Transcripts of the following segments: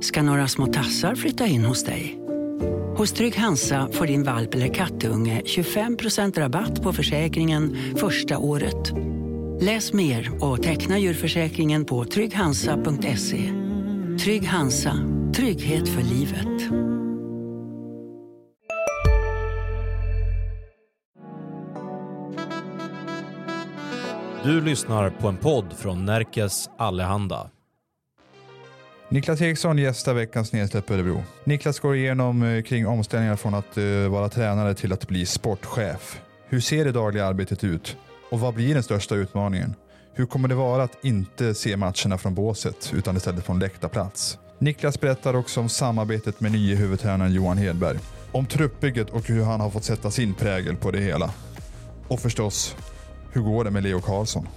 Ska några små tassar flytta in hos dig? Hos Trygg Hansa får din valp eller kattunge 25% rabatt på försäkringen första året. Läs mer och teckna djurförsäkringen på trygghansa.se. Trygg Hansa, trygghet för livet. Du lyssnar på en podd från Närkes Allehanda. Niklas Eriksson gästar veckans nedsläpp Örebro. Niklas går igenom eh, kring omställningar från att eh, vara tränare till att bli sportchef. Hur ser det dagliga arbetet ut? Och vad blir den största utmaningen? Hur kommer det vara att inte se matcherna från båset utan istället från läktarplats? Niklas berättar också om samarbetet med nye huvudtränaren Johan Hedberg. Om truppbygget och hur han har fått sätta sin prägel på det hela. Och förstås, hur går det med Leo Karlsson?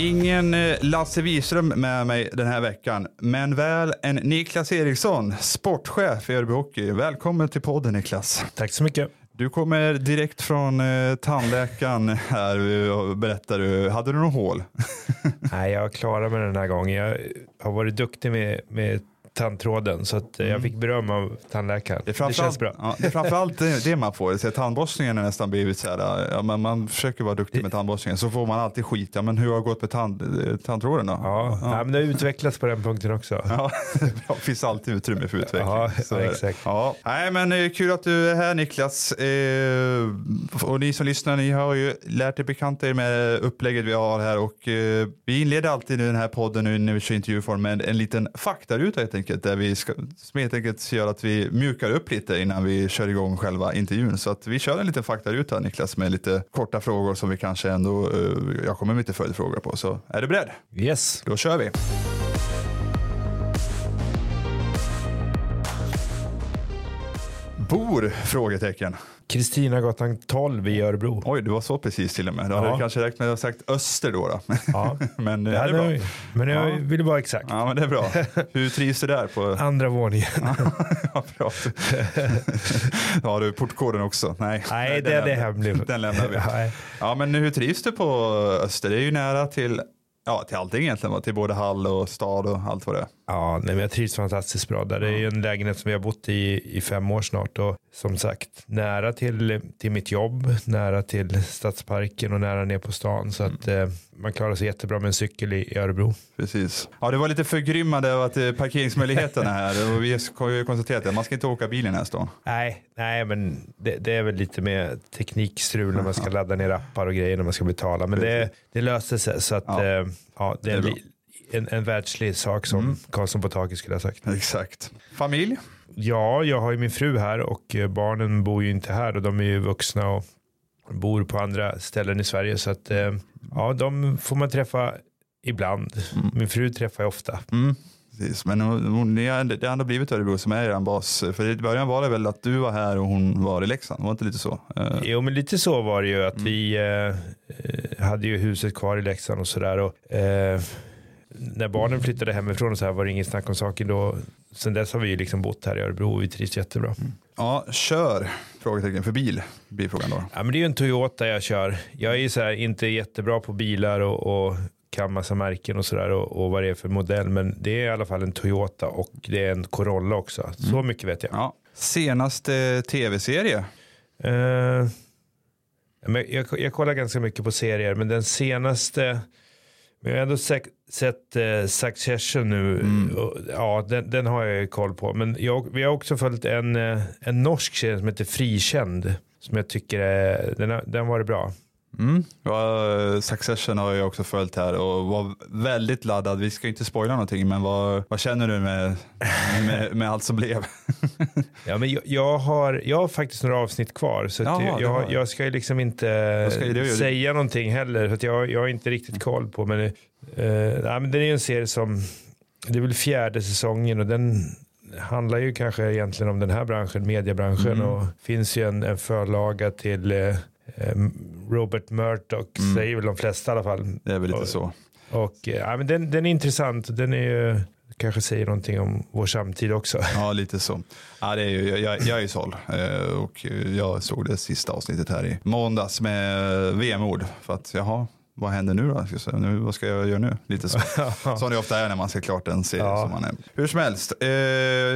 Ingen eh, Lasse Wiström med mig den här veckan, men väl en Niklas Eriksson, sportchef i Örebro Hockey. Välkommen till podden Niklas. Tack så mycket. Du kommer direkt från eh, tandläkaren här och berättar du, hade du något hål? Nej, jag klarar mig den här gången. Jag har varit duktig med, med tandtråden så att mm. jag fick beröm av tandläkaren. Det, det känns bra. Ja, det är framförallt det, det man får. Så tandborstningen är nästan blivit så här, ja, men man försöker vara duktig med tandborstningen så får man alltid skit. Ja, men hur har det gått med tand, tandtråden då? Ja, ja. ja men det har utvecklats på den punkten också. Ja, det finns alltid utrymme för utveckling. Ja, så exakt. Ja. Nej, men eh, kul att du är här Niklas. Eh, och ni som lyssnar, ni har ju lärt er bekanta er med upplägget vi har här och eh, vi inleder alltid den här podden nu när vi kör intervjuform med en liten faktaruta helt enkelt där vi ska, som helt enkelt gör att vi mjukar upp lite innan vi kör igång själva intervjun. Så att vi kör en liten faktaruta Niklas med lite korta frågor som vi kanske ändå, uh, jag kommer med lite följdfrågor på. Så är du beredd? Yes. Då kör vi. Bor? Frågetecken. Kristinagatan 12 i Örebro. Oj, du var så precis till och med. Du hade kanske räknat med att sagt öster då. då. Ja. men det är bra. Men jag ja. ville vara exakt. Ja, men det är bra. Hur trivs du där? På... Andra våningen. ja, bra. Har du portkoden också? Nej, Nej den, det är hemlig. Den lämnar vi. Ja, men hur trivs du på öster? Det är ju nära till Ja, till allting egentligen. Till både hall och stad och allt vad det är. Ja, nej, men jag trivs fantastiskt bra där. Det är en lägenhet som vi har bott i i fem år snart och som sagt nära till, till mitt jobb, nära till Stadsparken och nära ner på stan. Så att mm. eh, man klarar sig jättebra med en cykel i, i Örebro. Precis. Ja, det var lite förgrymmade av att eh, parkeringsmöjligheterna här och vi har ju konstaterat att man ska inte åka bil i den här stan. Nej, nej, men det, det är väl lite med teknikstrul när man ska ladda ner appar och grejer när man ska betala. Men det, det löste sig så att ja, eh, ja det är, det är en, en världslig sak som mm. Karlsson på taket skulle ha sagt. Exakt. Familj? Ja, jag har ju min fru här och eh, barnen bor ju inte här och de är ju vuxna och bor på andra ställen i Sverige. Så att eh, ja, de får man träffa ibland. Mm. Min fru träffar jag ofta. Mm. Precis. Men hon, det har ändå blivit Örebro som är er bas. För i början var det väl att du var här och hon var i Leksand. Var det inte lite så? Uh. Jo, men lite så var det ju. Att mm. vi eh, hade ju huset kvar i Leksand och sådär. Eh, när barnen flyttade hemifrån så här var det ingen snack om saken då. Sen dess har vi liksom bott här i Örebro och vi trivs jättebra. Mm. Ja, kör frågetecken för bil blir frågan då. Ja, men det är ju en Toyota jag kör. Jag är ju så här, inte jättebra på bilar och, och kan massa märken och sådär och, och vad det är för modell. Men det är i alla fall en Toyota och det är en Corolla också. Mm. Så mycket vet jag. Ja. Senaste tv-serie? Uh, jag, jag kollar ganska mycket på serier, men den senaste men jag har ändå sett eh, Succession nu. Mm. ja, den, den, har jag koll på. Men jag, vi har också följt en, eh, en norsk serie som heter Frikänd. Som jag tycker är, den, den var bra. Mm. Ja, Succession har jag också följt här och var väldigt laddad. Vi ska inte spoila någonting, men vad, vad känner du med, med, med allt som blev? ja, men jag, jag, har, jag har faktiskt några avsnitt kvar, så Jaha, jag, jag ska liksom inte ska säga någonting heller. För jag, jag har inte riktigt koll på, men, eh, nej, men det är en serie som, det är väl fjärde säsongen och den handlar ju kanske egentligen om den här branschen, mediebranschen mm. och finns ju en, en förlaga till eh, Robert Murdoch mm. säger väl de flesta i alla fall. Det är väl lite så. Och, eh, ja, men den, den är intressant. Den är ju, kanske säger någonting om vår samtid också. Ja, lite så. Ja, det är ju, jag, jag är såld eh, och jag såg det sista avsnittet här i måndags med VM-ord. För att jaha, vad händer nu då? Nu, vad ska jag göra nu? Lite så. som det ofta är när man ser klart en serie ja. som man är. Hur som helst, eh,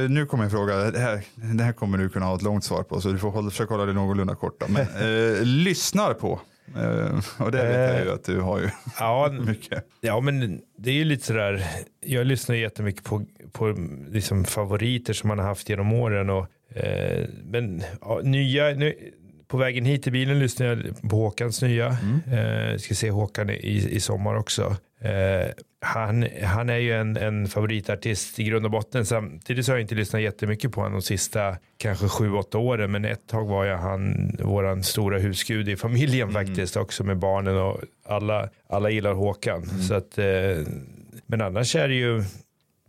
nu kommer en fråga. Det här, det här kommer du kunna ha ett långt svar på, så du får hålla, försöka hålla det någorlunda kort. Då. Men, eh, lyssnar på. Eh, och det vet jag ju att du har ju ja, mycket. Ja, men det är ju lite sådär. Jag lyssnar jättemycket på, på liksom favoriter som man har haft genom åren. Och, eh, men ja, nya, nu, på vägen hit i bilen lyssnar jag på Håkans nya. Mm. Eh, ska se Håkan i, i sommar också. Eh, han, han är ju en, en favoritartist i grund och botten. Samtidigt så har jag inte lyssnat jättemycket på honom de sista kanske sju, åtta åren. Men ett tag var jag han, våran stora husgud i familjen mm. faktiskt. Också med barnen och alla, alla gillar Håkan. Mm. Så att, eh, men annars är det ju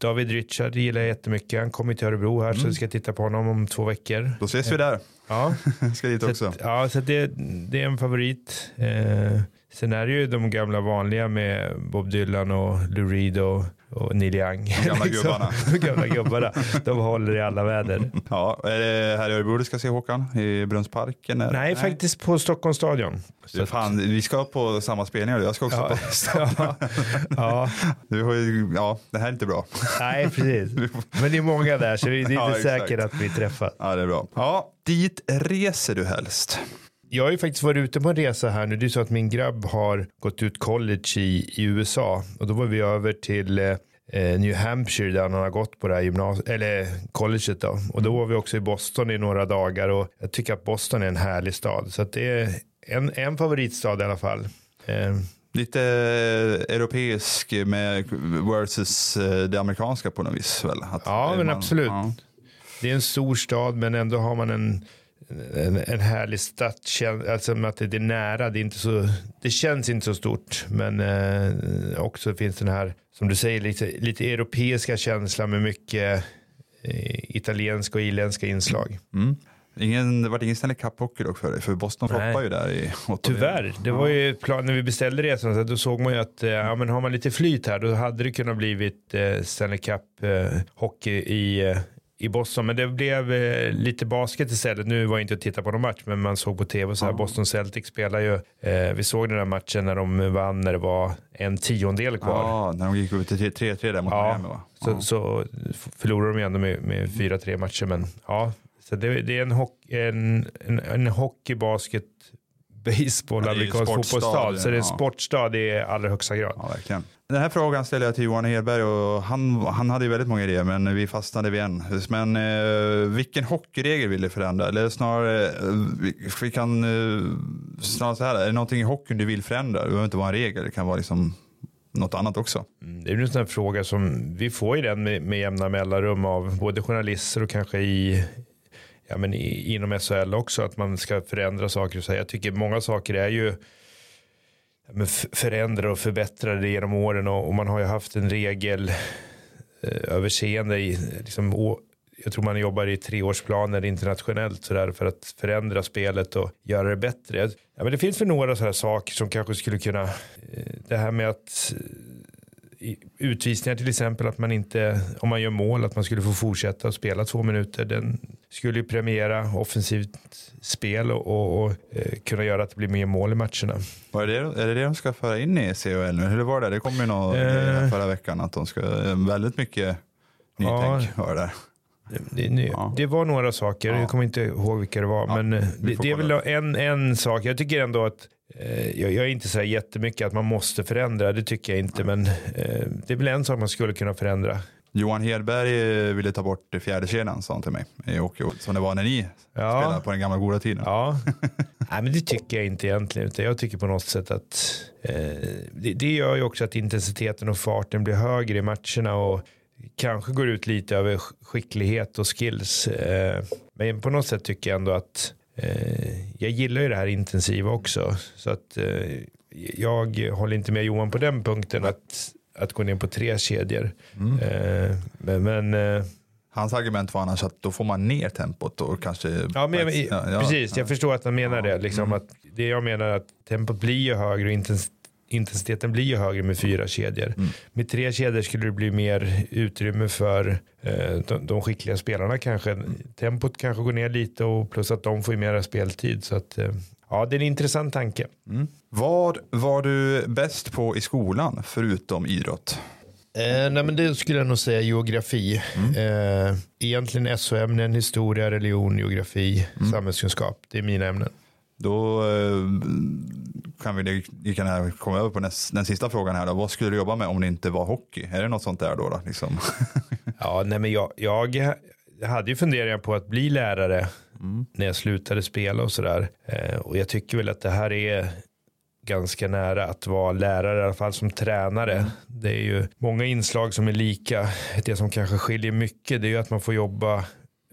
David Richard gillar jag jättemycket. Han kommer till Örebro här mm. så jag ska titta på honom om två veckor. Då ses vi där. Ja. ska dit också. Så, ja, så det, det är en favorit. Eh, sen är det ju de gamla vanliga med Bob Dylan och Lou Reed och och Neil Young. De gamla liksom. gubbarna. De gamla gubbarna. De håller i alla väder. Ja, är det här i Örebro du ska se Håkan? I Brunnsparken? Nej, Nej, faktiskt på Stockholms stadion. Du, fan, vi ska på samma spelningar. Jag ska också ja. på Stockholm. Ja. Du har ju, ja, det här är inte bra. Nej, precis. Men det är många där så det är inte ja, säkert att vi träffas. Ja, det är bra. Ja, dit reser du helst? Jag har ju faktiskt varit ute på en resa här nu. Det är så att min grabb har gått ut college i, i USA och då var vi över till eh, New Hampshire där han har gått på det här gymnasiet, eller colleget då. Och då var vi också i Boston i några dagar och jag tycker att Boston är en härlig stad. Så att det är en, en favoritstad i alla fall. Eh. Lite europeisk med versus eh, det amerikanska på något vis väl? Att ja, men man, absolut. Ja. Det är en stor stad men ändå har man en en, en härlig stadskänsla, alltså att det är nära, det, är inte så, det känns inte så stort. Men eh, också finns den här, som du säger, lite, lite europeiska känslan med mycket eh, italienska och irländska inslag. Mm. Ingen, det var ingen Stanley Cup-hockey dock för dig, för Boston floppade ju där i Tyvärr, det var ju plan, när vi beställde resan, då såg man ju att eh, ja, men har man lite flyt här, då hade det kunnat blivit eh, Stanley Cup-hockey eh, i i Boston. Men det blev eh, lite basket istället. Nu var jag inte att titta på någon match, men man såg på tv så här. Mm. Boston Celtics spelar ju. Eh, vi såg den där matchen när de vann när det var en tiondel kvar. Ja, när de gick ut till 3-3 där mot ja, Miami va? Så, så förlorade de ju ändå med, med 4-3 matcher. Men ja, så det, det är en, en, en, en hockey, basket, baseball, amerikansk fotbollsstad. Så det är en sportstad i allra högsta grad. Ja, verkligen. Den här frågan ställer jag till Johan Hedberg och han, han hade ju väldigt många idéer men vi fastnade vid en. Men eh, vilken hockeyregel vill du förändra? Eller snarare, vi, vi kan eh, snarare så här, är det någonting i hockeyn du vill förändra? Det behöver inte vara en regel, det kan vara liksom något annat också. Mm, det är en sån fråga som vi får ju den med, med jämna mellanrum av både journalister och kanske i ja, men i, inom SHL också att man ska förändra saker. Så jag tycker många saker är ju förändra och förbättra det genom åren och, och man har ju haft en regel eh, överseende i liksom, jag tror man jobbar i treårsplaner internationellt så där för att förändra spelet och göra det bättre. Ja, men det finns för några sådana saker som kanske skulle kunna, eh, det här med att eh, utvisningar till exempel, att man inte, om man gör mål, att man skulle få fortsätta att spela två minuter. Den skulle ju premiera offensivt spel och, och, och eh, kunna göra att det blir mer mål i matcherna. Var är, det, är det det de ska föra in i CHL nu? Hur var det? Det kom ju något eh, förra veckan att de ska, väldigt mycket nytänk ja, var det det, det, ja. det, var några saker, ja. jag kommer inte ihåg vilka det var. Ja, men eh, det, det, är väl en, en sak. Jag tycker ändå att eh, jag, jag, är inte så jättemycket att man måste förändra. Det tycker jag inte. Men eh, det är väl en sak man skulle kunna förändra. Johan Hedberg eh, ville ta bort fjärde kedjan sa han till mig i hockey. Som det var när ni ja. spelade på den gamla goda tiden. Ja, Nej, men det tycker jag inte egentligen. Utan jag tycker på något sätt att eh, det, det gör ju också att intensiteten och farten blir högre i matcherna. Och kanske går ut lite över skicklighet och skills. Eh, men på något sätt tycker jag ändå att eh, jag gillar ju det här intensiva också. Så att eh, jag håller inte med Johan på den punkten att, att gå ner på tre kedjor. Mm. men, men Hans argument var annars att då får man ner tempot och kanske... Ja, men, ja, precis. Jag förstår att han menar det. Liksom, mm. att det jag menar är att tempot blir ju högre och intensiteten blir ju högre med fyra kedjor. Mm. Med tre kedjor skulle det bli mer utrymme för eh, de, de, skickliga spelarna kanske. Tempot kanske går ner lite och plus att de får ju mera speltid. Så att, eh, ja, det är en intressant tanke. Mm. Vad var du bäst på i skolan förutom idrott? Eh, nej men det skulle jag nog säga geografi. Mm. Eh, egentligen SO-ämnen, historia, religion, geografi, mm. samhällskunskap. Det är mina ämnen. Då eh, kan vi lika komma över på näst, den sista frågan här. Då. Vad skulle du jobba med om det inte var hockey? Är det något sånt där då? då liksom? ja, nej men jag, jag hade ju funderingar på att bli lärare mm. när jag slutade spela och sådär. Eh, och jag tycker väl att det här är ganska nära att vara lärare, i alla fall som tränare. Mm. Det är ju många inslag som är lika. Det som kanske skiljer mycket det är ju att man får jobba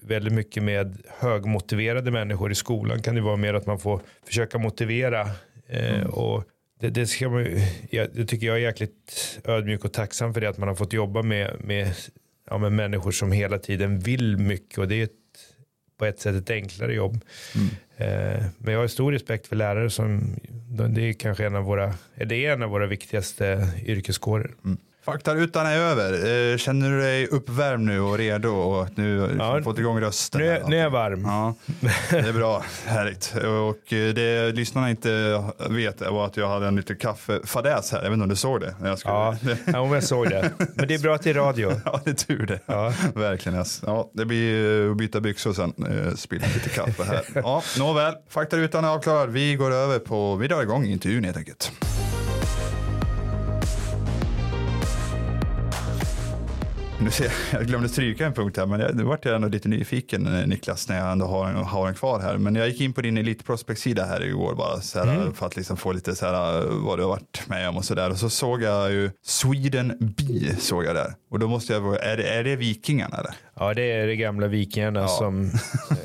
väldigt mycket med högmotiverade människor i skolan kan det vara mer att man får försöka motivera eh, mm. och det, det, ska man, det tycker jag är jäkligt ödmjuk och tacksam för det att man har fått jobba med, med, ja, med människor som hela tiden vill mycket och det är ett, på ett sätt ett enklare jobb. Mm. Eh, men jag har stor respekt för lärare som det är kanske en av våra, det är en av våra viktigaste yrkeskårer. Mm. Faktarutan är över. Eh, känner du dig uppvärmd nu och redo och nu ja, fått igång rösten? Nu, nu är jag varm. Ja, det är bra, härligt. Och eh, det lyssnarna inte vet var att jag hade en liten kaffefadäs här. Jag vet inte om du såg det? Jag skulle... ja, ja, jag såg det. Men det är bra att det är radio. Ja, det är tur det. Ja. Verkligen. Ja, det blir att byta byxor sen. Spilla lite kaffe här. Ja, nåväl, faktarutan är avklarad. Vi går över på, vi drar igång intervjun helt enkelt. Nu ser jag, jag glömde stryka en punkt här, men jag, nu vart jag ändå lite nyfiken eh, Niklas när jag ändå har, har en kvar här. Men jag gick in på din Elitprospect-sida här igår bara så här, mm. för att liksom få lite så här eh, vad du har varit med om och så där. Och så såg jag ju Sweden B såg jag där. Och då måste jag är det, är det Vikingarna eller? Ja, det är det gamla Vikingarna ja. som,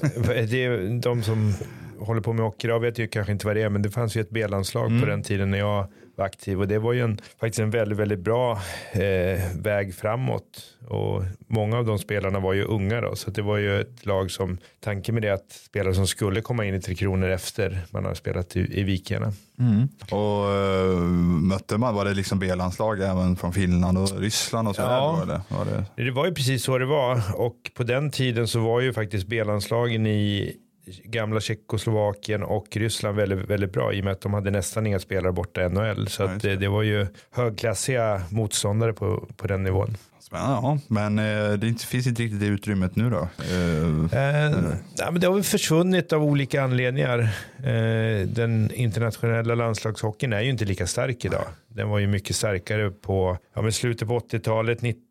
eh, det är de som håller på med. Jag vet ju kanske inte vad det är, men det fanns ju ett B-landslag mm. på den tiden när jag var aktiv och det var ju en, faktiskt en väldigt, väldigt bra eh, väg framåt. Och många av de spelarna var ju unga då, så det var ju ett lag som, tanken med det att spelare som skulle komma in i Tre Kronor efter man har spelat i, i Vikingarna. Mm. Och uh, mötte man, var det liksom B-landslag även från Finland och Ryssland och sådär? Ja, då, var det... det var ju precis så det var och på den tiden så var ju faktiskt B-landslagen i gamla Tjeckoslovakien och Ryssland väldigt, väldigt bra i och med att de hade nästan inga spelare borta i NHL. Så det, det, var ju högklassiga motståndare på, på den nivån. Ja, men eh, det finns inte riktigt det utrymmet nu då? Eh, eh, ja, men det har väl försvunnit av olika anledningar. Eh, den internationella landslagshockeyn är ju inte lika stark idag. Den var ju mycket starkare på ja, men slutet på 80-talet, 90,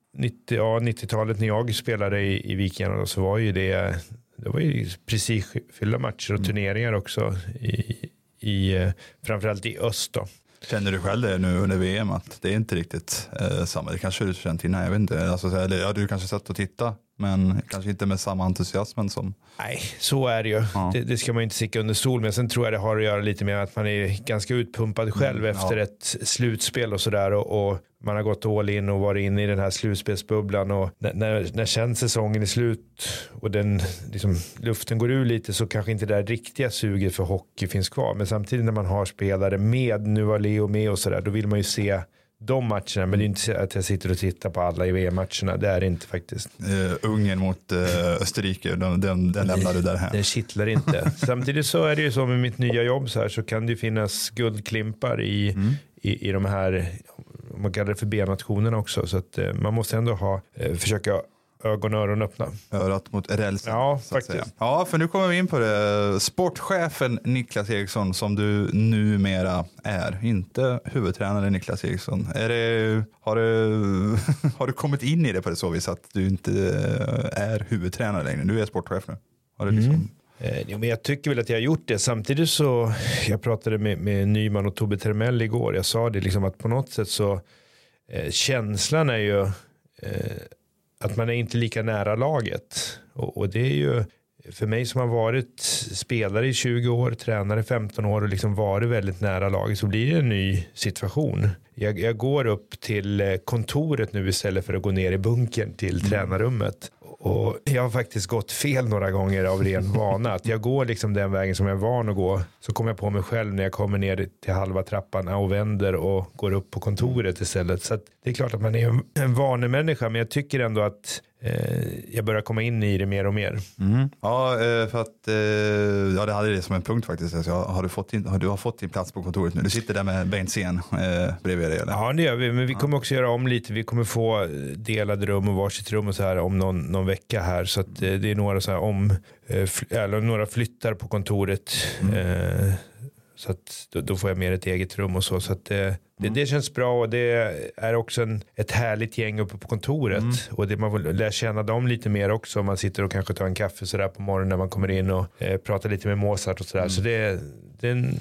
ja, 90-talet när jag spelade i, i Vikingarna så var ju det det var ju precis fyllda matcher och mm. turneringar också i, i eh, framförallt i öst då. Känner du själv det nu under VM att det är inte riktigt eh, samma? Det kanske du känt innan, jag vet inte. Alltså, eller, ja, du kanske satt och tittade men kanske inte med samma entusiasm som. Nej, så är det ju. Ja. Det, det, ska man inte sticka under stol med. Sen tror jag det har att göra lite med att man är ganska utpumpad själv mm, efter ja. ett slutspel och sådär. Och, och, man har gått all in och varit inne i den här slutspelsbubblan. Och när, när, när känns säsongen är slut och den, liksom, luften går ur lite så kanske inte det där riktiga suget för hockey finns kvar. Men samtidigt när man har spelare med, nu var Leo med och sådär, då vill man ju se de matcherna, men det är inte att jag sitter och tittar på alla i VM-matcherna. Det är det inte faktiskt. Uh, Ungern mot uh, Österrike, den, den, den lämnar du där här. Den kittlar inte. Samtidigt så är det ju så med mitt nya jobb så här så kan det ju finnas guldklimpar i, mm. i, i de här, man kallar det för B-nationerna också. Så att uh, man måste ändå ha, försöka ögon och öron öppna. Örat mot rälsen. Ja, faktiskt. Ja, för nu kommer vi in på det. Sportchefen Niklas Eriksson som du numera är. Inte huvudtränare Niklas Eriksson. Är det, har, du, har du kommit in i det på det så vis att du inte är huvudtränare längre? Du är sportchef nu. Har du liksom... Mm. Eh, men jag tycker väl att jag har gjort det. Samtidigt så, jag pratade med, med Nyman och Tobbe Termell igår. Jag sa det liksom att på något sätt så, eh, känslan är ju eh, att man är inte lika nära laget. Och, och, det är ju för mig som har varit spelare i 20 år, tränare i 15 år och liksom varit väldigt nära laget så blir det en ny situation. Jag, jag går upp till eh, kontoret nu istället för att gå ner i bunkern till mm. tränarrummet. Och jag har faktiskt gått fel några gånger av ren vana. Att jag går liksom den vägen som jag är van att gå. Så kommer jag på mig själv när jag kommer ner till halva trappan och vänder och går upp på kontoret istället. Så det är klart att man är en vanemänniska. Men jag tycker ändå att jag börjar komma in i det mer och mer. Mm. Ja, eh, för att ja, det hade det som en punkt faktiskt. Alltså, har, du fått din, har du har fått din plats på kontoret nu? Du sitter där med Bengt Sen eh, bredvid dig eller? Ja, det gör vi, men vi kommer också göra om lite. Vi kommer få delade rum och varsitt rum och så här om någon, någon vecka här. Så det är några så här om, eller några flyttar på kontoret. Mm. Eh, så att då, då, får jag mer ett eget rum och så. Så att det, det, det känns bra och det är också en, ett härligt gäng uppe på kontoret. Mm. Och det, man lära känna dem lite mer också. Man sitter och kanske tar en kaffe sådär på morgonen när man kommer in och eh, pratar lite med Mozart och sådär. Mm. Så det, det är en,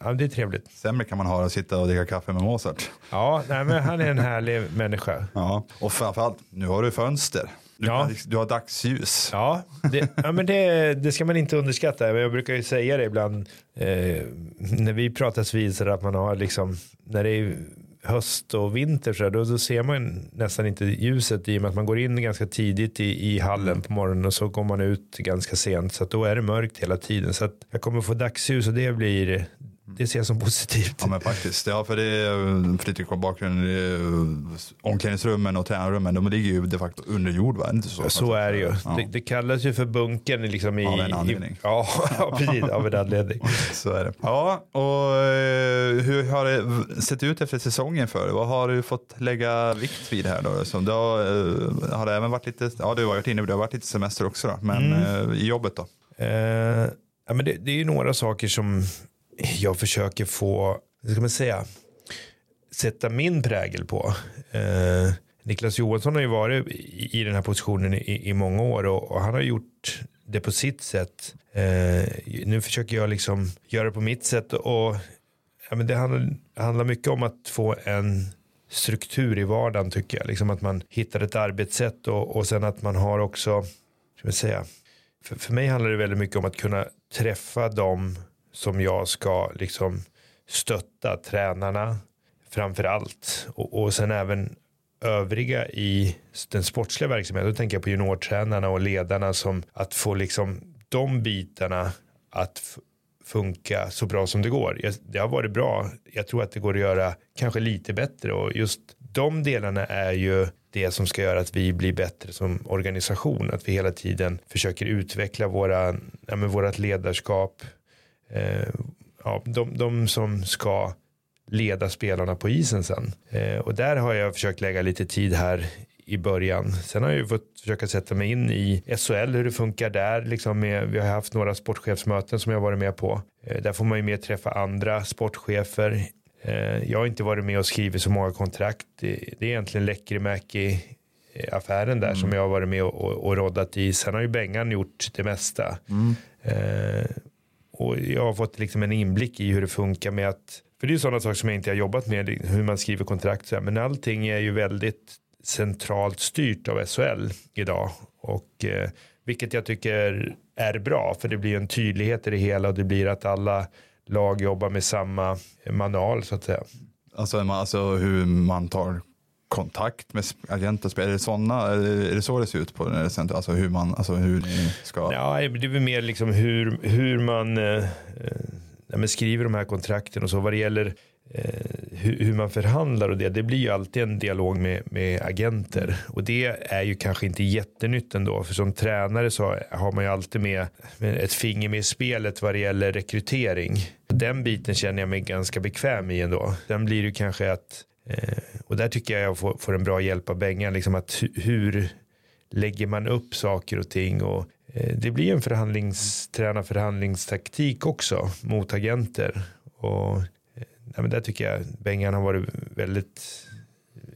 Ja, det är trevligt. Sämre kan man ha att sitta och dricka kaffe med Mozart. Ja, nej, men han är en härlig människa. Ja, och framförallt, nu har du fönster. Du, ja. du har dagsljus. Ja, det, ja men det, det ska man inte underskatta. Jag brukar ju säga det ibland eh, när vi pratas vid så att man har liksom när det är höst och vinter så då, då, ser man nästan inte ljuset i och med att man går in ganska tidigt i, i hallen på morgonen och så går man ut ganska sent så att då är det mörkt hela tiden så att jag kommer få dagsljus och det blir det ser jag som positivt. Ja men faktiskt. Ja för det är, för lite bakgrunden, omklädningsrummen och tränarrummen de ligger ju de facto under jord va? Inte så, så är det ju. Ja. Det, det, kallas ju för bunkern liksom i... Av en anledning. I, ja, precis. Av en anledning. så är det. Ja och eh, hur har det sett ut efter säsongen för dig? Vad har du fått lägga vikt vid här då? Så det har, eh, har det även varit lite, ja du har varit inne det har varit lite semester också då, men mm. i jobbet då? Eh, ja, men det, det är ju några saker som jag försöker få, vad ska man säga, sätta min prägel på. Eh, Niklas Johansson har ju varit i, i den här positionen i, i många år och, och, han har gjort det på sitt sätt. Eh, nu försöker jag liksom göra det på mitt sätt och ja, men det handlar, handlar mycket om att få en struktur i vardagen tycker jag. Liksom att man hittar ett arbetssätt och, och sen att man har också, ska jag säga, för, för mig handlar det väldigt mycket om att kunna träffa dem som jag ska liksom stötta tränarna framför allt och, och sen även övriga i den sportsliga verksamheten. Då tänker jag på juniortränarna och ledarna som att få liksom de bitarna att funka så bra som det går. Det har varit bra. Jag tror att det går att göra kanske lite bättre och just de delarna är ju det som ska göra att vi blir bättre som organisation. Att vi hela tiden försöker utveckla våra, ja, vårat ledarskap, eh, ja, de, de som ska leda spelarna på isen sen. Eh, och där har jag försökt lägga lite tid här i början. Sen har jag ju fått försöka sätta mig in i SHL, hur det funkar där. Liksom med, vi har haft några sportchefsmöten som jag varit med på. Eh, där får man ju mer träffa andra sportchefer. Eh, jag har inte varit med och skrivit så många kontrakt. Det, det är egentligen Lekkerimäki affären där mm. som jag har varit med och, och, och roddat i. Sen har ju Bengan gjort det mesta. Mm. Jag har fått liksom en inblick i hur det funkar med att, för det är ju sådana saker som jag inte har jobbat med, hur man skriver kontrakt, men allting är ju väldigt centralt styrt av SHL idag. Och eh, vilket jag tycker är bra, för det blir en tydlighet i det hela och det blir att alla lag jobbar med samma manual så att säga. Alltså, alltså hur man tar kontakt med agenter? Är det är det så det ser ut på den Alltså hur man, alltså hur ni ska? Ja, det är väl mer liksom hur, hur man eh, eh skriver de här kontrakten och så vad det gäller eh, hur, hur, man förhandlar och det. Det blir ju alltid en dialog med, med agenter och det är ju kanske inte jättenytt ändå. För som tränare så har man ju alltid med ett finger med i spelet vad det gäller rekrytering. Den biten känner jag mig ganska bekväm i ändå. Sen blir det kanske att Eh, och där tycker jag jag får, får en bra hjälp av Bengan, liksom att hur lägger man upp saker och ting och eh, det blir en förhandlingsträna förhandlingstaktik också mot agenter och eh, nej, men där tycker jag Bengan har varit väldigt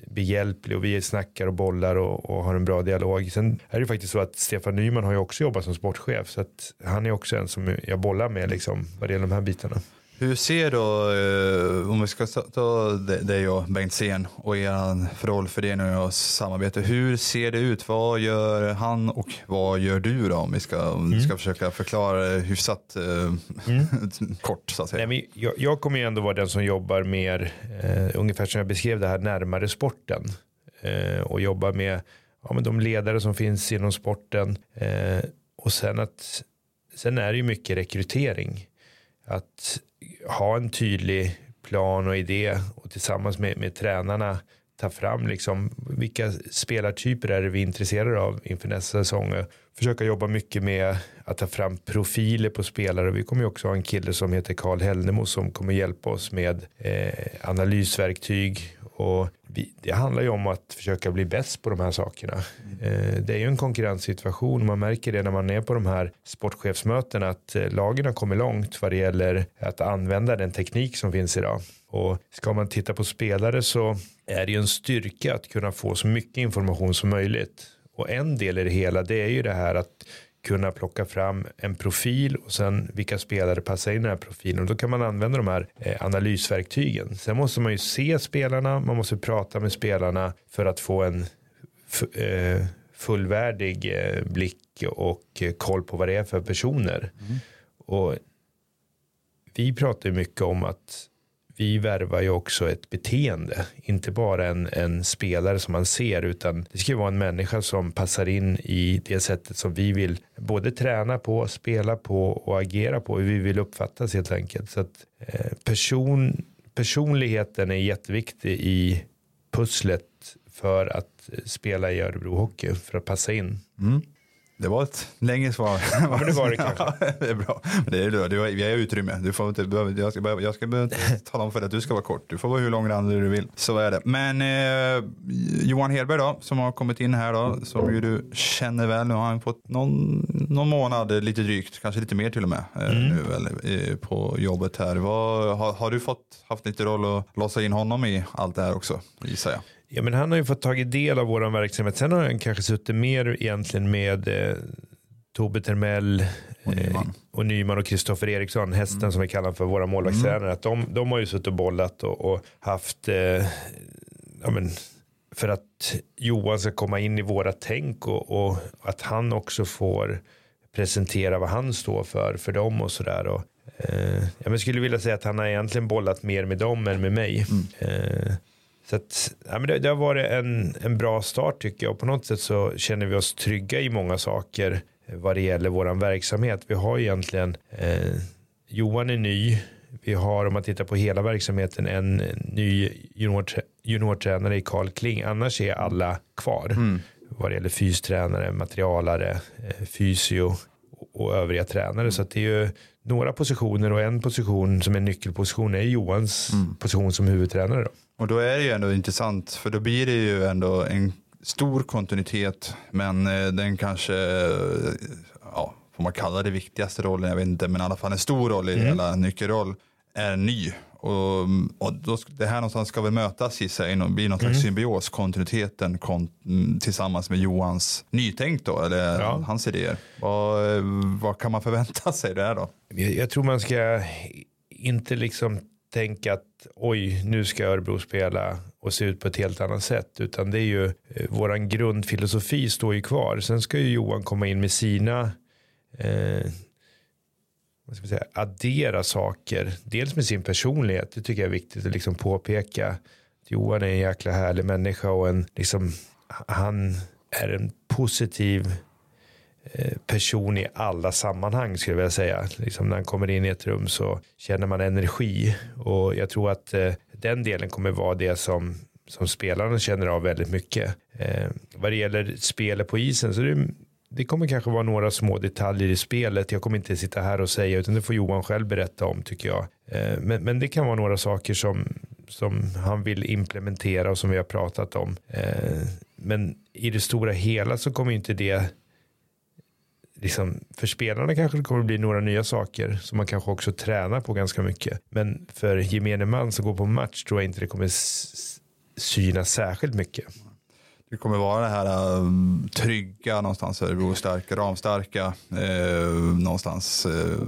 behjälplig och vi snackar och bollar och, och, har en bra dialog. Sen är det faktiskt så att Stefan Nyman har ju också jobbat som sportchef så att han är också en som jag bollar med liksom vad det gäller de här bitarna. Hur ser då, eh, om vi ska ta dig och Bengt Sen och er rollfördelning och samarbete. Hur ser det ut? Vad gör han och vad gör du då? Om vi ska, om mm. ska försöka förklara det hyfsat eh, mm. kort så att säga. Nej, men jag, jag, kommer ju ändå vara den som jobbar mer, eh, ungefär som jag beskrev det här, närmare sporten. Eh, och jobbar med ja, men de ledare som finns inom sporten. Och sen att, sen är det ju mycket rekrytering. Att ha en tydlig plan och idé och tillsammans med, med tränarna ta fram liksom, vilka spelartyper är det vi är intresserade av inför nästa säsong. Försöka jobba mycket med att ta fram profiler på spelare. Vi kommer ju också ha en kille som heter Karl Hellnemo som kommer hjälpa oss med eh, analysverktyg och vi, det handlar ju om att försöka bli bäst på de här sakerna. Eh, det är ju en konkurrenssituation. Man märker det när man är på de här sportchefsmötena att eh, lagen har kommit långt vad det gäller att använda den teknik som finns idag. Och ska man titta på spelare så är det ju en styrka att kunna få så mycket information som möjligt. Och en del i det hela det är ju det här att kunna plocka fram en profil och sen vilka spelare passar in i den här profilen. Och då kan man använda de här eh, analysverktygen. Sen måste man ju se spelarna, man måste prata med spelarna för att få en eh, fullvärdig eh, blick och koll på vad det är för personer. Mm. Och vi pratar mycket om att vi värvar ju också ett beteende. Inte bara en, en spelare som man ser utan det ska ju vara en människa som passar in i det sättet som vi vill både träna på, spela på och agera på. Hur vi vill uppfattas helt enkelt. Så att eh, person, personligheten är jätteviktig i pusslet för att spela i Örebro Hockey för att passa in. Mm. Det var ett längre svar. Ja, men det var det kanske. Det är bra. Men det är, du, du, vi har utrymme. Du får inte, jag ska, jag ska tala om för dig att du ska vara kort. Du får vara hur lång du vill. Så är det. Men eh, Johan Hedberg då, som har kommit in här då, som ju du känner väl. Nu har han fått någon, någon månad, lite drygt, kanske lite mer till och med, eh, mm. nu väl, eh, på jobbet här. Vad, har, har, du fått haft lite roll att låsa in honom i allt det här också, gissar jag? Ja, men han har ju fått tagit del av vår verksamhet. Sen har han kanske suttit mer egentligen med eh, Tobbe Termell och Nyman eh, och, Nyman och Kristoffer Eriksson, hästen mm. som vi kallar för våra målvaktstränare. Mm. de, de har ju suttit och bollat och, och haft, eh, ja, men, för att Johan ska komma in i våra tänk och, och, att han också får presentera vad han står för för dem och sådär. Eh, jag skulle vilja säga att han har egentligen bollat mer med dem än med mig. Mm. Eh, så att, ja, men det, det, har varit en, en bra start tycker jag. Och på något sätt så känner vi oss trygga i många saker vad det gäller vår verksamhet. Vi har egentligen, eh, Johan är ny. Vi har om man tittar på hela verksamheten en ny junior, juniortränare i Karl Kling. Annars är alla kvar. Mm. Vad det gäller fystränare, materialare, eh, fysio och övriga tränare. Så det är ju några positioner och en position som är nyckelposition är Johans mm. position som huvudtränare. Då. Och då är det ju ändå intressant för då blir det ju ändå en stor kontinuitet men eh, den kanske, eh, ja, får man kalla det viktigaste rollen, jag vet inte, men i alla fall en stor roll i mm. hela nyckelroll är ny. Och, och då, det här någonstans ska väl mötas i sig, bli någon slags mm. symbios, kontinuiteten kont tillsammans med Johans nytänk då, eller ja. hans idéer. Vad, vad kan man förvänta sig där då? Jag, jag tror man ska inte liksom tänka att oj, nu ska Örebro spela och se ut på ett helt annat sätt. Utan det är ju, eh, våran grundfilosofi står ju kvar. Sen ska ju Johan komma in med sina, eh, vad ska man säga, addera saker. Dels med sin personlighet, det tycker jag är viktigt att liksom påpeka. Att Johan är en jäkla härlig människa och en, liksom, han är en positiv eh, person i alla sammanhang skulle jag vilja säga. Liksom när han kommer in i ett rum så känner man energi och jag tror att eh, den delen kommer vara det som som spelarna känner av väldigt mycket. Eh, vad det gäller spelet på isen så är det, det kommer kanske vara några små detaljer i spelet. Jag kommer inte sitta här och säga utan det får Johan själv berätta om tycker jag. Eh, men, men det kan vara några saker som, som han vill implementera och som vi har pratat om. Eh, men i det stora hela så kommer inte det liksom, för spelarna kanske det kommer bli några nya saker som man kanske också tränar på ganska mycket. Men för gemene man som går på match tror jag inte det kommer synas särskilt mycket. Det kommer vara det här um, trygga någonstans, Örebro starka, ramstarka, eh, någonstans eh,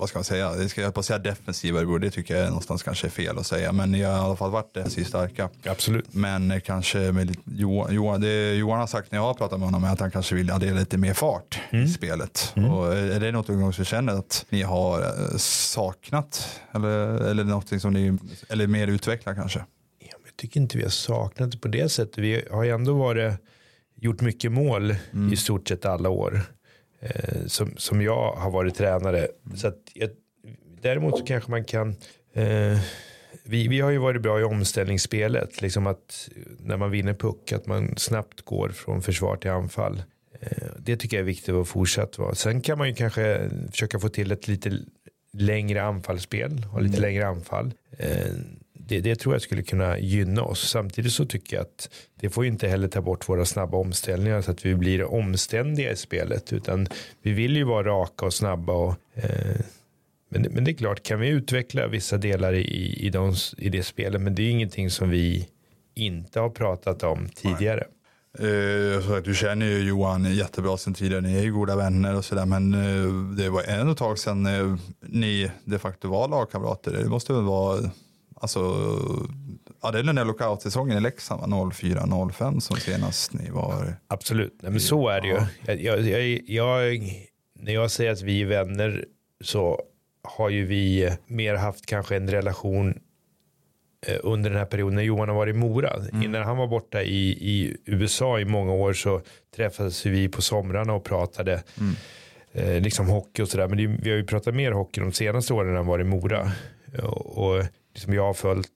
vad ska man säga, det ska jag på säga defensiva Örebro, det tycker jag någonstans kanske är fel att säga, men jag har i alla fall varit defensivt starka. Absolut. Men kanske med Johan, Johan, det Johan har sagt när jag har pratat med honom är att han kanske vill addera lite mer fart mm. i spelet. Mm. Och är det något som känner att ni har eh, saknat eller, eller något som ni, eller mer utvecklat kanske? Tycker inte vi har saknat det på det sättet. Vi har ju ändå varit, gjort mycket mål mm. i stort sett alla år eh, som, som jag har varit tränare. Så att jag, däremot så kanske man kan eh, vi, vi har ju varit bra i omställningsspelet. Liksom att när man vinner puck att man snabbt går från försvar till anfall. Eh, det tycker jag är viktigt att fortsätta vara. Sen kan man ju kanske försöka få till ett lite längre anfallsspel och lite mm. längre anfall. Eh, det, det, tror jag skulle kunna gynna oss. Samtidigt så tycker jag att det får inte heller ta bort våra snabba omställningar så att vi blir omständiga i spelet. Utan vi vill ju vara raka och snabba. Och, eh, men, men det är klart, kan vi utveckla vissa delar i, i, de, i det spelet, men det är ingenting som vi inte har pratat om tidigare. Uh, så du känner ju Johan jättebra sen tidigare, ni är ju goda vänner och sådär, men uh, det var ändå ett tag sedan uh, ni de facto var lagkamrater. Det måste väl vara Alltså, ja, det är den där lockout-säsongen i Leksand, 04-05 som senast ni var. Absolut, Nej, men så är det ju. Jag, jag, jag, när jag säger att vi är vänner så har ju vi mer haft kanske en relation eh, under den här perioden när Johan har varit i Mora. Mm. Innan han var borta i, i USA i många år så träffades vi på somrarna och pratade mm. eh, liksom hockey och sådär. Men det, vi har ju pratat mer hockey de senaste åren än han var i Mora. Och, och liksom jag har följt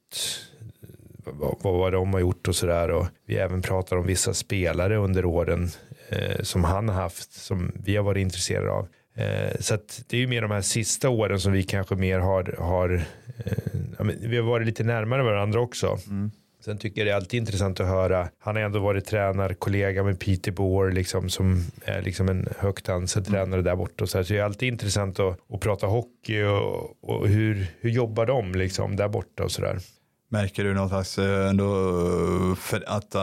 eh, vad, vad de har gjort och sådär. vi även pratar om vissa spelare under åren eh, som han har haft som vi har varit intresserade av. Eh, så det är ju mer de här sista åren som vi kanske mer har, har eh, vi har varit lite närmare varandra också. Mm. Sen tycker jag det är alltid intressant att höra. Han har ändå varit tränarkollega med Peter Boer liksom, som är liksom en högt ansedd mm. tränare där borta. så, här. så det är alltid intressant att, att prata hockey och, och hur, hur jobbar de liksom, där borta och sådär. Märker du något slags eh, ändå för, att uh,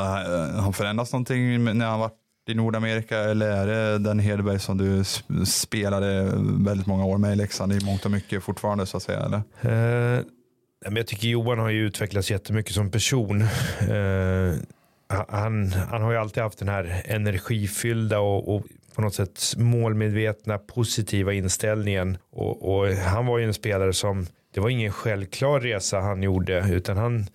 har förändrats någonting när han varit i Nordamerika eller är det den Hedberg som du spelade väldigt många år med i Leksand i mångt och mycket fortfarande så att säga? Eller? Uh jag tycker Johan har ju utvecklats jättemycket som person. Eh, han, han har ju alltid haft den här energifyllda och, och på något sätt målmedvetna positiva inställningen. Och, och, han var ju en spelare som, det var ingen självklar resa han gjorde utan han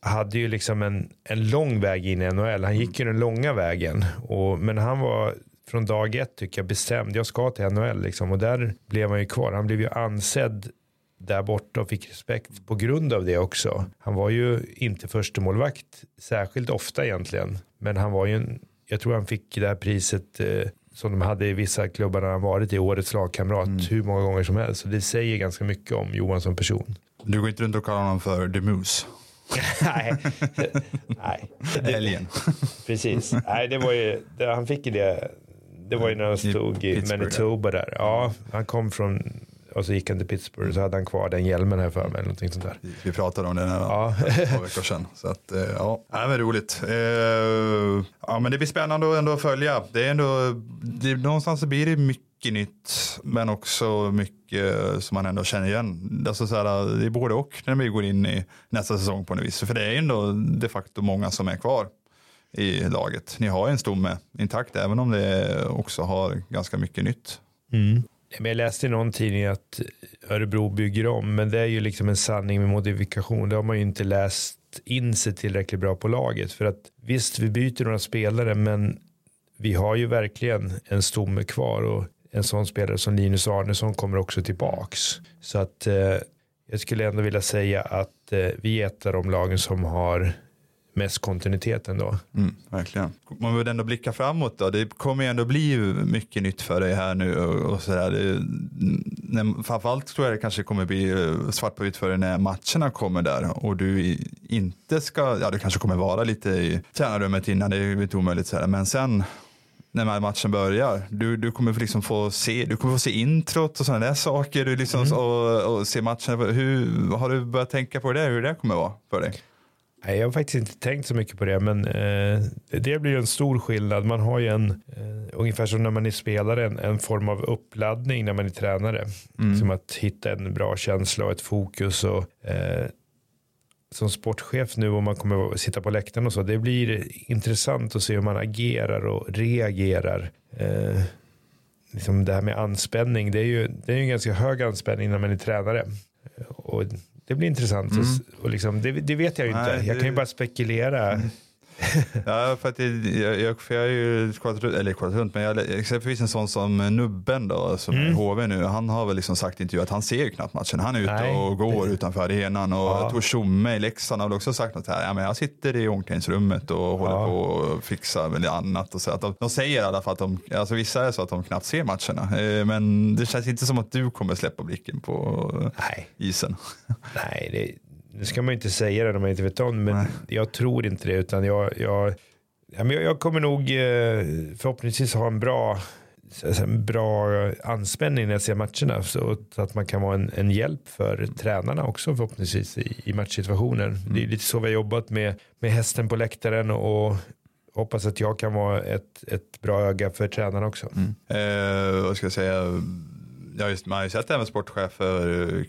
hade ju liksom en, en lång väg in i NHL. Han gick ju den långa vägen. Och, men han var från dag ett tycker jag bestämd. Jag ska till NHL liksom. Och där blev han ju kvar. Han blev ju ansedd där borta och fick respekt på grund av det också. Han var ju inte första målvakt särskilt ofta egentligen. Men han var ju en, jag tror han fick det här priset eh, som de hade i vissa klubbar när han varit i årets lagkamrat mm. hur många gånger som helst. Så det säger ganska mycket om Johan som person. Du går inte runt och kallar honom för The Moose? Nej. Nej. Älgen. Precis. Nej, det var ju, det, han fick ju det. Det var ju när han stod i, i Manitoba där. Ja, han kom från och så gick han till Pittsburgh så hade han kvar den hjälmen här för mig. Eller någonting sånt där. Vi pratade om det när ja. två veckor sedan. Så att, eh, ja, det var roligt. Eh, ja, men det blir spännande att ändå följa. Det är ändå, det, någonstans blir det mycket nytt, men också mycket som man ändå känner igen. Alltså så här, det är både och när vi går in i nästa säsong på något vis. För det är ändå de facto många som är kvar i laget. Ni har en stomme intakt, även om det också har ganska mycket nytt. Mm. Jag läste i någon tidning att Örebro bygger om, men det är ju liksom en sanning med modifikation. Det har man ju inte läst in sig tillräckligt bra på laget. För att visst, vi byter några spelare, men vi har ju verkligen en stomme kvar och en sån spelare som Linus Arnesson kommer också tillbaks. Så att eh, jag skulle ändå vilja säga att eh, vi är ett av de lagen som har mest kontinuitet ändå. Mm, verkligen. Man vill ändå blicka framåt då. Det kommer ju ändå bli mycket nytt för dig här nu och, och sådär. Det, framförallt tror jag det kanske kommer bli eh, svart på vitt för dig när matcherna kommer där och du inte ska, ja du kanske kommer vara lite i tränarrummet innan, det är lite omöjligt sådär. Men sen när matchen börjar. Du, du kommer liksom få se, du kommer få se introt och sådana där saker. Du liksom, mm. och, och se matchen. Hur, har du börjat tänka på det, hur det kommer vara för dig? Nej, jag har faktiskt inte tänkt så mycket på det, men eh, det blir en stor skillnad. Man har ju en, eh, ungefär som när man är spelare, en, en, form av uppladdning när man är tränare. Mm. Som att hitta en bra känsla och ett fokus. Och, eh, som sportchef nu om man kommer att sitta på läktaren och så, det blir intressant att se hur man agerar och reagerar. Eh, liksom det här med anspänning, det är ju det är en ganska hög anspänning när man är tränare. Och det blir intressant. Mm. Och liksom, det, det, vet jag ju inte. Nej, jag kan ju bara spekulera. Mm. ja, för att jag, jag, för jag har ju kollat, eller kollat runt, men jag, exempelvis en sån som Nubben då, som mm. är HV nu, han har väl liksom sagt i intervju att han ser ju knappt matchen. Han är ute Nej. och går utanför arenan och ja. jag tror Tjomme i Leksand har väl också sagt något här, ja men jag sitter i omklädningsrummet och håller ja. på och fixar väl annat och så. Att de, de säger i alla fall att de, alltså vissa är så att de knappt ser matcherna, eh, men det känns inte som att du kommer släppa blicken på Nej. isen. Nej, det nu ska man inte säga det när man inte vet om men Nej. jag tror inte det. Utan jag, jag, jag kommer nog eh, förhoppningsvis ha en bra, en bra anspänning när jag ser matcherna. Så att man kan vara en, en hjälp för tränarna också förhoppningsvis i, i matchsituationer. Mm. Det är lite så vi har jobbat med, med hästen på läktaren och hoppas att jag kan vara ett, ett bra öga för tränarna också. Mm. Eh, vad ska jag säga? Ja, just, man har ju sett även sportchefer eh,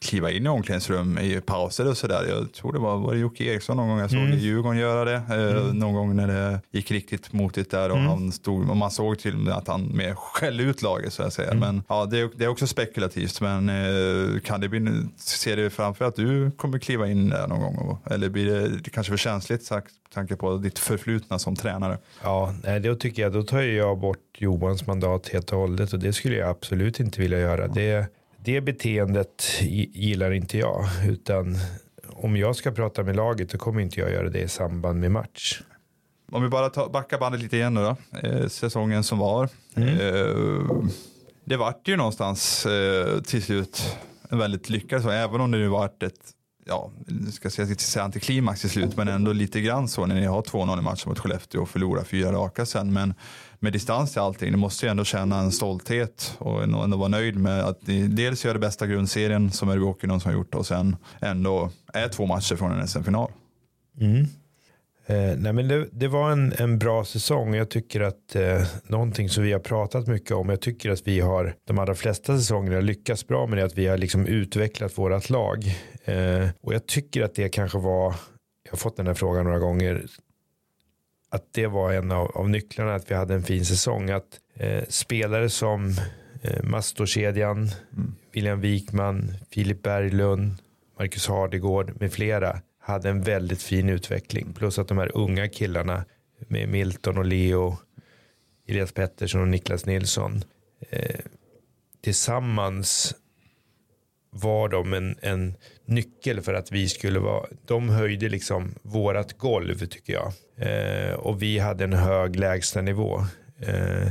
kliva in i omklädningsrum i pauser och sådär. Jag tror det var, var det Jocke Eriksson någon gång jag såg mm. Djurgården göra det. Eh, mm. Någon gång när det gick riktigt motigt där och, mm. han stod, och man såg till och med att han mer skällde ut laget så att säga. Mm. Men ja, det är, det är också spekulativt. Men eh, kan det bli, ser du framför att du kommer kliva in där någon gång? Eller blir det kanske för känsligt sagt tanke på ditt förflutna som tränare? Ja, nej, då tycker jag, då tar jag bort Johans mandat helt och hållet och det skulle jag absolut inte vilja göra. Det, det beteendet gillar inte jag, utan om jag ska prata med laget så kommer inte jag göra det i samband med match. Om vi bara tar, backar bandet lite igen nu då, eh, säsongen som var. Mm. Eh, det vart ju någonstans eh, till slut en väldigt lyckad så, även om det nu vart ett ja, ska säga, säga antiklimax i slut, men ändå lite grann så när ni har 2-0 i matchen mot Skellefteå och förlorar fyra raka sen. Men med distans till allting, ni måste ju ändå känna en stolthet och ändå vara nöjd med att ni dels gör det bästa grundserien som Örebro Hockey har gjort och sen ändå är två matcher från en SM-final. Mm. Eh, nej men det, det, var en, en bra säsong. Jag tycker att eh, någonting som vi har pratat mycket om. Jag tycker att vi har de allra flesta säsongerna lyckats bra med det. Att vi har liksom utvecklat vårat lag. Eh, och jag tycker att det kanske var. Jag har fått den här frågan några gånger. Att det var en av, av nycklarna att vi hade en fin säsong. Att eh, spelare som eh, Mastorkedjan, mm. William Wikman, Filip Berglund, Marcus Hardegård med flera hade en väldigt fin utveckling. Plus att de här unga killarna med Milton och Leo, Elias Pettersson och Niklas Nilsson eh, tillsammans var de en, en nyckel för att vi skulle vara, de höjde liksom vårat golv tycker jag. Eh, och vi hade en hög lägstanivå. Eh,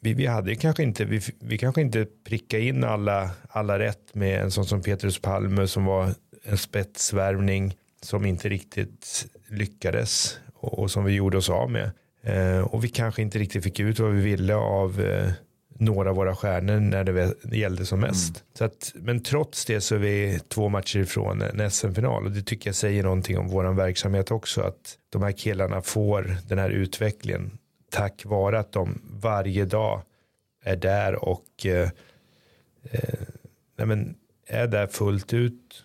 vi, vi hade kanske inte, vi, vi kanske inte prickade in alla, alla rätt med en sån som Petrus Palme som var en spetsvärvning som inte riktigt lyckades och, och som vi gjorde oss av med. Eh, och vi kanske inte riktigt fick ut vad vi ville av eh, några av våra stjärnor när det gällde som mest. Mm. Så att, men trots det så är vi två matcher ifrån en SM-final och det tycker jag säger någonting om vår verksamhet också. Att de här killarna får den här utvecklingen tack vare att de varje dag är där och eh, eh, nej men, är där fullt ut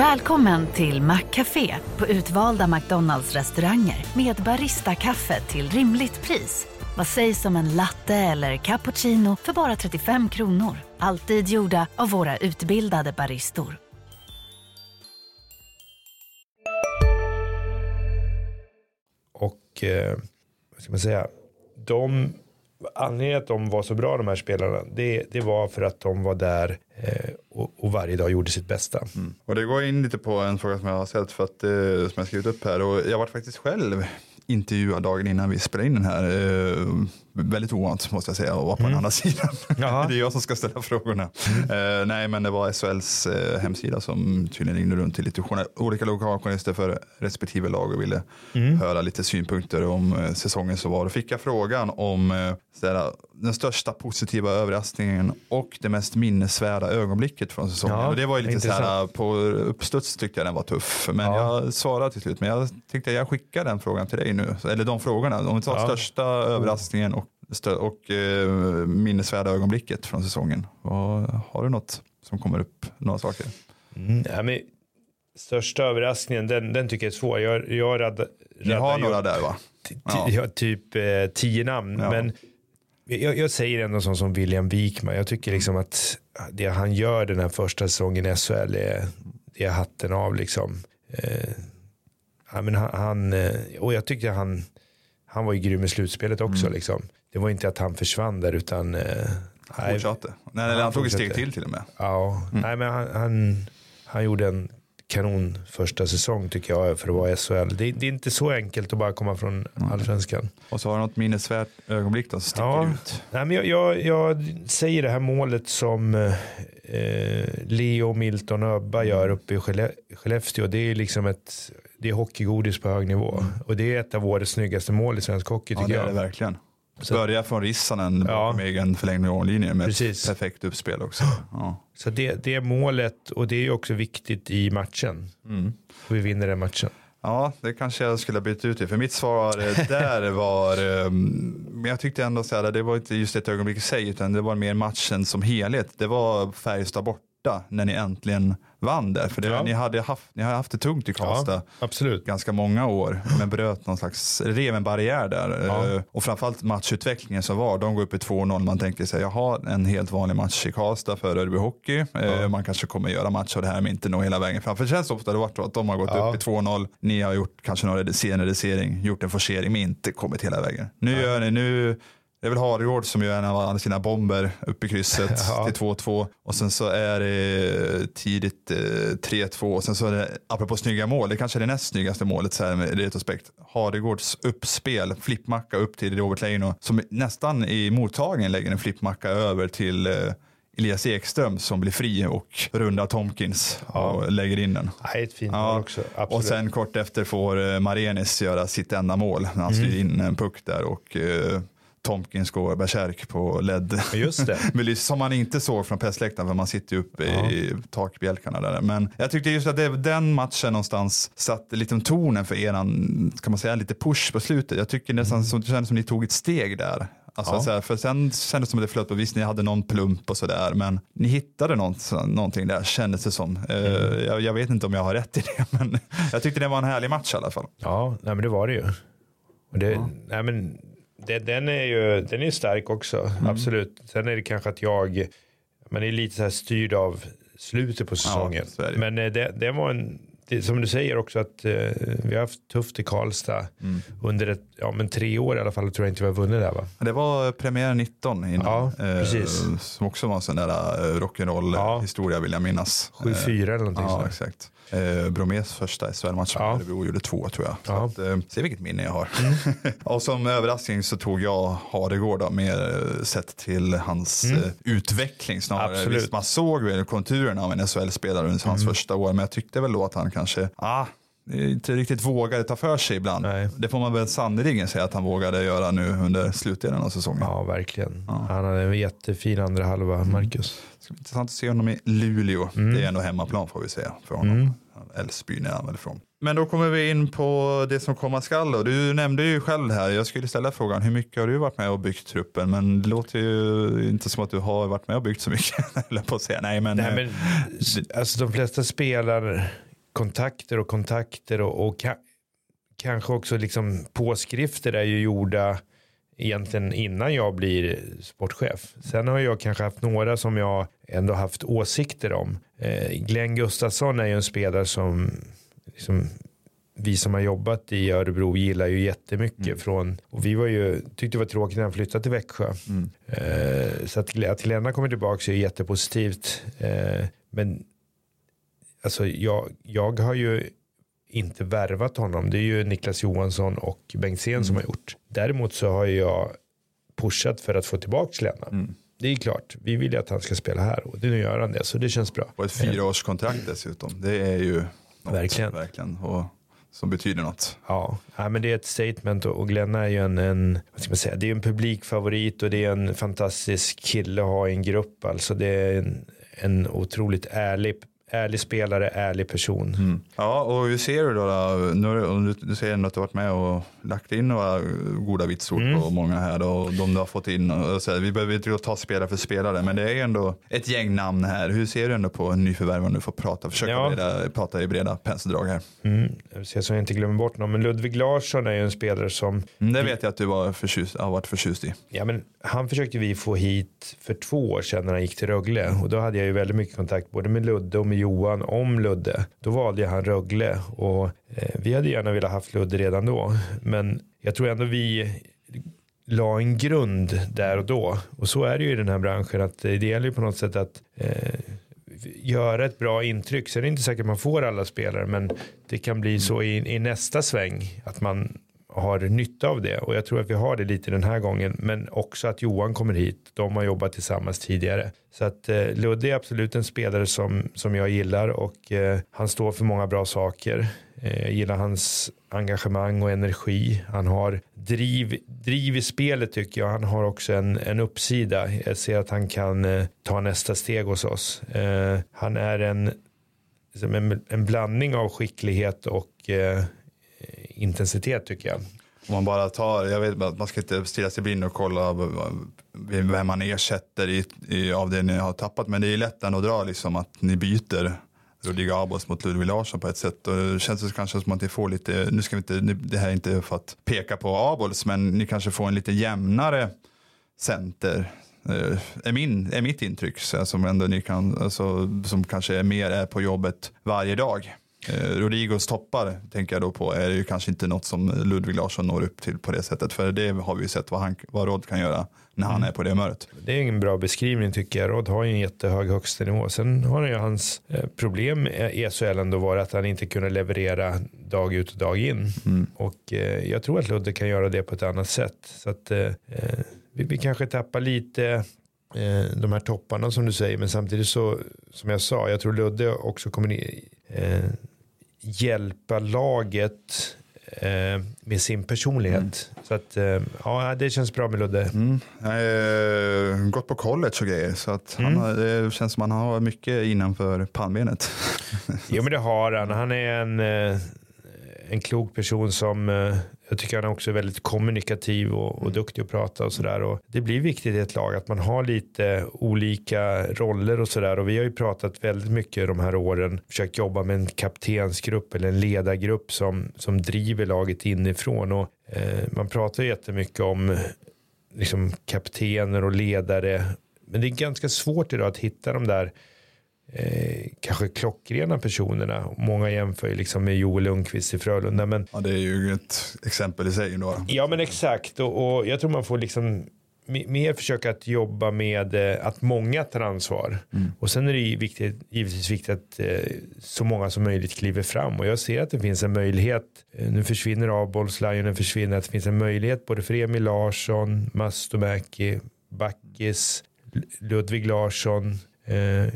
Välkommen till Maccafé på utvalda McDonalds restauranger med Baristakaffe till rimligt pris. Vad sägs om en latte eller cappuccino för bara 35 kronor? Alltid gjorda av våra utbildade baristor. Och eh, vad ska man säga? De anledningen att de var så bra de här spelarna, det, det var för att de var där eh, och, och, varje dag gjorde sitt bästa. Mm. Och det går in lite på en fråga som jag har sett för att, eh, som jag skrivit upp här och jag var faktiskt själv intervjuad dagen innan vi spelade in den här. Eh, väldigt ovant måste jag säga att vara på mm. den andra sidan. det är jag som ska ställa frågorna. Mm. Eh, nej men det var SHLs eh, hemsida som tydligen ringde runt till lite olika lokaljournalister för respektive lag och ville mm. höra lite synpunkter om eh, säsongen som var. Då fick jag frågan om sådär, den största positiva överraskningen och det mest minnesvärda ögonblicket från säsongen. Ja, och det var ju lite såhär, på uppstuds tyckte jag den var tuff. Men ja. jag svarade till slut. Men jag tänkte jag skickar den frågan till dig nu. Eller de frågorna. Om vi tar ja. största överraskningen och eh, minnesvärda ögonblicket från säsongen. Och, har du något som kommer upp, några saker? Mm, ja, men, största överraskningen, den, den tycker jag är svår. Jag, jag rad, Ni har några där va? Ja. Typ eh, tio namn. Ja. Men jag, jag, säger ändå sån som William Wikman. Jag tycker liksom att det han gör den här första säsongen i SHL är, det är hatten av liksom. Eh, ja, men han, han, eh, och jag tyckte han, han var ju grym i slutspelet också. Mm. Liksom. Det var inte att han försvann där utan eh, Fortsatte. Nej, han, han tog ett steg till till och med. Ja, mm. nej, men han, han, han gjorde en kanon första säsong tycker jag för att vara SHL. Det, det, är inte så enkelt att bara komma från allsvenskan. Och så har du något minnesvärt ögonblick då som sticker ja. ut? Nej, men jag, jag, jag, säger det här målet som eh, Leo, Milton och Öbba gör uppe i Skellefteå. Det är liksom ett det är hockeygodis på hög nivå. Mm. Och det är ett av årets snyggaste mål i svensk hockey tycker jag. Ja det är det verkligen. Så. Börja från Rissanen ja. bakom egen förlängning av linjen med Precis. ett perfekt uppspel också. Ja. Så det, det är målet och det är också viktigt i matchen. Mm. vi vinner den matchen. Ja, det kanske jag skulle ha bytt ut det. För mitt svar där var, ehm, men jag tyckte ändå att det var inte just ett ögonblick i sig, utan det var mer matchen som helhet. Det var Färjestad borta när ni äntligen vann där. För det, ja. ni, hade haft, ni har haft det tungt i Karlstad ja, ganska många år. Men bröt någon slags, rev en barriär där. Ja. Uh, och framförallt matchutvecklingen som var. De går upp i 2-0. Man tänkte sig, jaha, en helt vanlig match i Karlstad för Örby Hockey. Uh, man kanske kommer göra match av det här men inte nå hela vägen fram. För det känns ofta det varit att de har gått upp i 2-0. Ni har gjort kanske någon sen reducering, gjort en forcering men inte kommit hela vägen. Nu gör ni, nu det är väl Haregård som gör en av sina bomber upp i krysset ja. till 2-2. Och sen så är det tidigt eh, 3-2. Och sen så är det, apropå snygga mål, det kanske är det näst snyggaste målet så här med retrospekt. Haregårds uppspel, flippmacka upp till Robert Leino, som nästan i mottagningen lägger en flippmacka över till eh, Elias Ekström som blir fri och rundar Tomkins ja. och lägger in den. Ja, ett fint ja. mål också. Absolut. Och sen kort efter får eh, Marenis göra sitt enda mål när han mm. styr in en puck där och Tomkins går bärsärk på LED. Just det. som man inte såg från pressläktaren för man sitter ju uppe ja. i takbjälkarna där. Men jag tyckte just att det, den matchen någonstans satte lite tonen för eran, kan man säga, lite push på slutet. Jag tycker nästan mm. som, det kändes som ni tog ett steg där. Alltså, ja. här, för sen kändes det som att det flöt på, visst ni hade någon plump och sådär, men ni hittade något, någonting där kändes det som. Eh, mm. Uh, jag, jag, vet inte om jag har rätt i det, men jag tyckte det var en härlig match i alla fall. Ja, nej, men det var det ju. Och det, ja. nej, men det, den är ju den är stark också, mm. absolut. Sen är det kanske att jag, man är lite så här styrd av slutet på säsongen. Ja, Men eh, det, det var en, det, som du säger också att eh, vi har haft tufft i Karlstad mm. under ett, ja, men tre år i alla fall tror jag inte vi har vunnit där va? Det var premiär 19 innan. Ja, precis. Eh, som också var en sån där eh, rock'n'roll ja. historia vill jag minnas. 7-4 eller någonting Ja, så. exakt. Eh, Bromés första SHL-match ja. Örebro gjorde två tror jag. Ja. Att, eh, se vilket minne jag har. Mm. och som överraskning så tog jag Haregård mer sett till hans mm. eh, utveckling snarare. Absolut. Visst, man såg väl konturerna av en SHL-spelare under hans mm. första år men jag tyckte väl då att han kanske, ah, inte riktigt vågade ta för sig ibland. Nej. Det får man väl sannerligen säga att han vågade göra nu under slutdelen av säsongen. Ja, verkligen. Ja. Han hade en jättefin andra halva, mm. Marcus. Det ska bli intressant att se honom i Luleå. Mm. Det är ändå hemmaplan får vi säga för honom. Mm. Älvsbyn är han väl ifrån. Men då kommer vi in på det som komma skall. Du nämnde ju själv här, jag skulle ställa frågan, hur mycket har du varit med och byggt truppen? Men det låter ju inte som att du har varit med och byggt så mycket. eller på att säga. Nej, men, Nej, men eh, alltså, de flesta spelar kontakter och kontakter och, och ka kanske också liksom påskrifter är ju gjorda egentligen innan jag blir sportchef. Sen har jag kanske haft några som jag ändå haft åsikter om. Eh, Glenn Gustafsson är ju en spelare som liksom, vi som har jobbat i Örebro gillar ju jättemycket mm. från och vi var ju tyckte det var tråkigt när han flyttade till Växjö. Mm. Eh, så att, att Glenna kommer tillbaka är jättepositivt. Eh, men alltså jag, jag har ju inte värvat honom. Det är ju Niklas Johansson och Bengtzén mm. som har gjort. Däremot så har jag pushat för att få tillbaka Lena. Mm. Det är klart, vi vill ju att han ska spela här och nu gör han det så det känns bra. Och ett fyraårskontrakt dessutom. Det är ju något, verkligen. verkligen. Och som betyder något. Ja, ja men det är ett statement och Glenna är ju en, en, vad ska man säga, det är en publikfavorit och det är en fantastisk kille att ha i en grupp. Alltså det är en, en otroligt ärlig ärlig spelare, ärlig person. Mm. Ja, och hur ser du då? då? Nu, du säger ändå att du har varit med och lagt in några goda vitsord mm. på många här och de du har fått in. Och så här, vi behöver inte ta spelare för spelare, men det är ändå ett gäng namn här. Hur ser du ändå på nyförvärv om du får prata, försöka ja. breda, prata i breda penseldrag här? Mm. Så jag inte glömmer bort någon, men Ludvig Larsson är ju en spelare som... Mm, det vet jag att du var förtjust, har varit förtjust i. Ja, men han försökte vi få hit för två år sedan när han gick till Rögle och då hade jag ju väldigt mycket kontakt både med Ludde och med Johan om Ludde. Då valde han Rögle och eh, vi hade gärna velat haft Ludde redan då. Men jag tror ändå vi la en grund där och då. Och så är det ju i den här branschen att det gäller ju på något sätt att eh, göra ett bra intryck. Sen är det inte säkert att man får alla spelare men det kan bli så i, i nästa sväng att man har nytta av det och jag tror att vi har det lite den här gången men också att Johan kommer hit. De har jobbat tillsammans tidigare så att eh, Ludde är absolut en spelare som, som jag gillar och eh, han står för många bra saker. Eh, jag gillar hans engagemang och energi. Han har driv, driv i spelet tycker jag. Han har också en, en uppsida. Jag ser att han kan eh, ta nästa steg hos oss. Eh, han är en, liksom en, en blandning av skicklighet och eh, Eh, intensitet tycker jag. Om man bara tar, jag vet att man ska inte stirra sig blind och kolla vem man ersätter i, i, av det ni har tappat. Men det är lätt att dra liksom att ni byter Rodrigo Abos mot Ludvig Larsson på ett sätt. Och det känns kanske som att ni får lite, nu ska vi inte, det här är inte för att peka på Abols, men ni kanske får en lite jämnare center. Eh, är, min, är mitt intryck, som ändå ni kan, alltså, som kanske är mer är på jobbet varje dag. Eh, Rodrigos toppar tänker jag då på är ju kanske inte något som Ludvig Larsson når upp till på det sättet. För det har vi ju sett vad, han, vad Rod kan göra när han mm. är på det humöret. Det är en bra beskrivning tycker jag. Rod har ju en jättehög högsta nivå. Sen har ju hans eh, problem i SHL ändå varit att han inte kunde leverera dag ut och dag in. Mm. Och eh, jag tror att Ludde kan göra det på ett annat sätt. Så att eh, vi, vi kanske tappar lite de här topparna som du säger. Men samtidigt så, som jag sa, jag tror Ludde också kommer eh, hjälpa laget eh, med sin personlighet. Mm. Så att, eh, ja, det känns bra med Ludde. Mm. Eh, gått på college och grejer, så att mm. han, det känns som han har mycket innanför pannbenet. jo, men det har han. Han är en, eh, en klok person som jag tycker han är också väldigt kommunikativ och, och mm. duktig att prata och sådär. Det blir viktigt i ett lag att man har lite olika roller och sådär. Och vi har ju pratat väldigt mycket de här åren. Försökt jobba med en kaptensgrupp eller en ledargrupp som, som driver laget inifrån. Och, eh, man pratar jättemycket om liksom, kaptener och ledare. Men det är ganska svårt idag att hitta de där eh, kanske klockrena personerna. Många jämför ju liksom med Joel Lundqvist i Frölunda. Men, ja, det är ju ett exempel i sig. Då. Ja, men exakt. Och, och jag tror man får liksom mer försöka att jobba med eh, att många tar ansvar. Mm. Och sen är det viktigt, givetvis viktigt att eh, så många som möjligt kliver fram. Och jag ser att det finns en möjlighet. Eh, nu försvinner avbollslion, försvinner. Att det finns en möjlighet både för Emil Larsson, Mastomäki, Backis, Ludvig Larsson,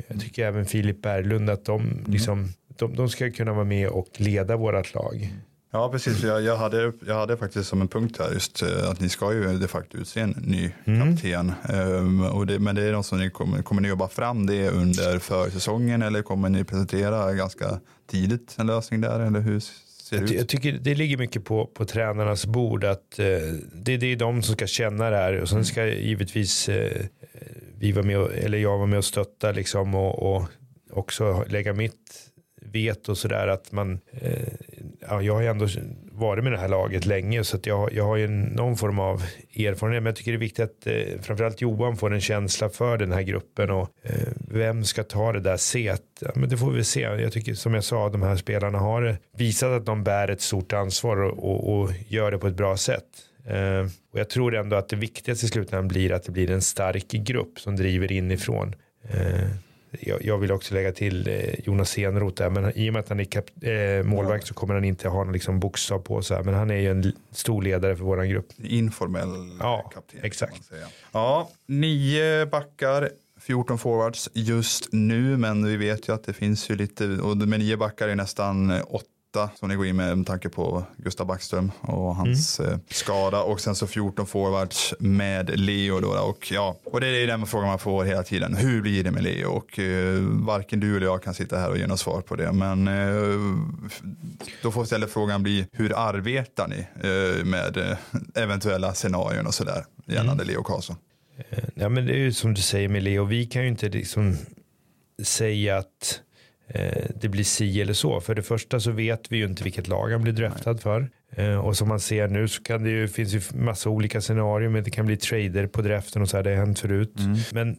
jag tycker även Filip Berglund att de, mm. liksom, de, de ska kunna vara med och leda vårat lag. Ja, precis. Jag, jag, hade, jag hade faktiskt som en punkt här just eh, att ni ska ju de facto utse en ny mm. kapten. Um, och det, men det är något som ni kommer, kommer ni jobba fram det under försäsongen eller kommer ni presentera ganska tidigt en lösning där? Eller hur ser det ut? Jag tycker det ligger mycket på, på tränarnas bord att uh, det, det är de som ska känna det här och sen ska givetvis uh, vi var med, eller jag var med och stötta liksom och, och också lägga mitt vet och sådär att man, eh, ja, jag har ju ändå varit med det här laget länge så att jag, jag har ju någon form av erfarenhet. Men jag tycker det är viktigt att eh, framförallt Johan får en känsla för den här gruppen och eh, vem ska ta det där set? Ja, men det får vi se. Jag tycker som jag sa, de här spelarna har visat att de bär ett stort ansvar och, och, och gör det på ett bra sätt. Uh, och jag tror ändå att det viktigaste i slutändan blir att det blir en stark grupp som driver inifrån. Uh, jag, vill också lägga till uh, Jonas Enroth där, men i och med att han är målvakt så kommer han inte ha någon liksom bokstav på sig. Men han är ju en stor ledare för vår grupp. Informell ja, kapten. Exakt. Ja, nio backar. 14 forwards just nu, men vi vet ju att det finns ju lite, och med nio backar är nästan åtta 8 som ni går in med med tanke på Gustav Backström och hans mm. skada och sen så 14 forwards med Leo då och ja, och det är den frågan man får hela tiden. Hur blir det med Leo? Och uh, varken du eller jag kan sitta här och ge något svar på det, men uh, då får istället frågan bli hur arbetar ni uh, med eventuella scenarion och sådär gällande mm. Leo Karlsson? Ja, men det är ju som du säger med Leo, vi kan ju inte liksom säga att eh, det blir si eller så. För det första så vet vi ju inte vilket lag han blir draftad för. Eh, och som man ser nu så kan det ju, finns ju massa olika scenarier, men det kan bli trader på draften och så här, det har hänt förut. Mm. Men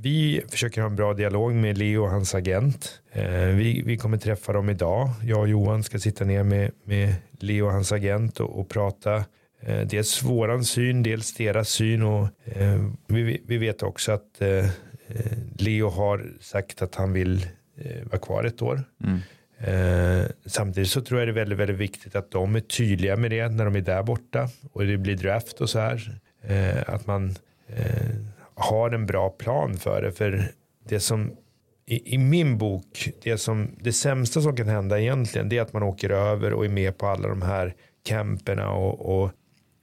vi försöker ha en bra dialog med Leo och hans agent. Eh, vi, vi kommer träffa dem idag. Jag och Johan ska sitta ner med, med Leo och hans agent och, och prata Eh, dels våran syn, dels deras syn och eh, vi, vi vet också att eh, Leo har sagt att han vill vara kvar ett år. Mm. samtidigt så tror jag det är väldigt, väldigt viktigt att de är tydliga med det när de är där borta och det blir draft och så här. att man har en bra plan för det. För det som i, i, min bok, det, som, det sämsta som kan hända egentligen, det är att man åker över och är med på alla de här camperna och, och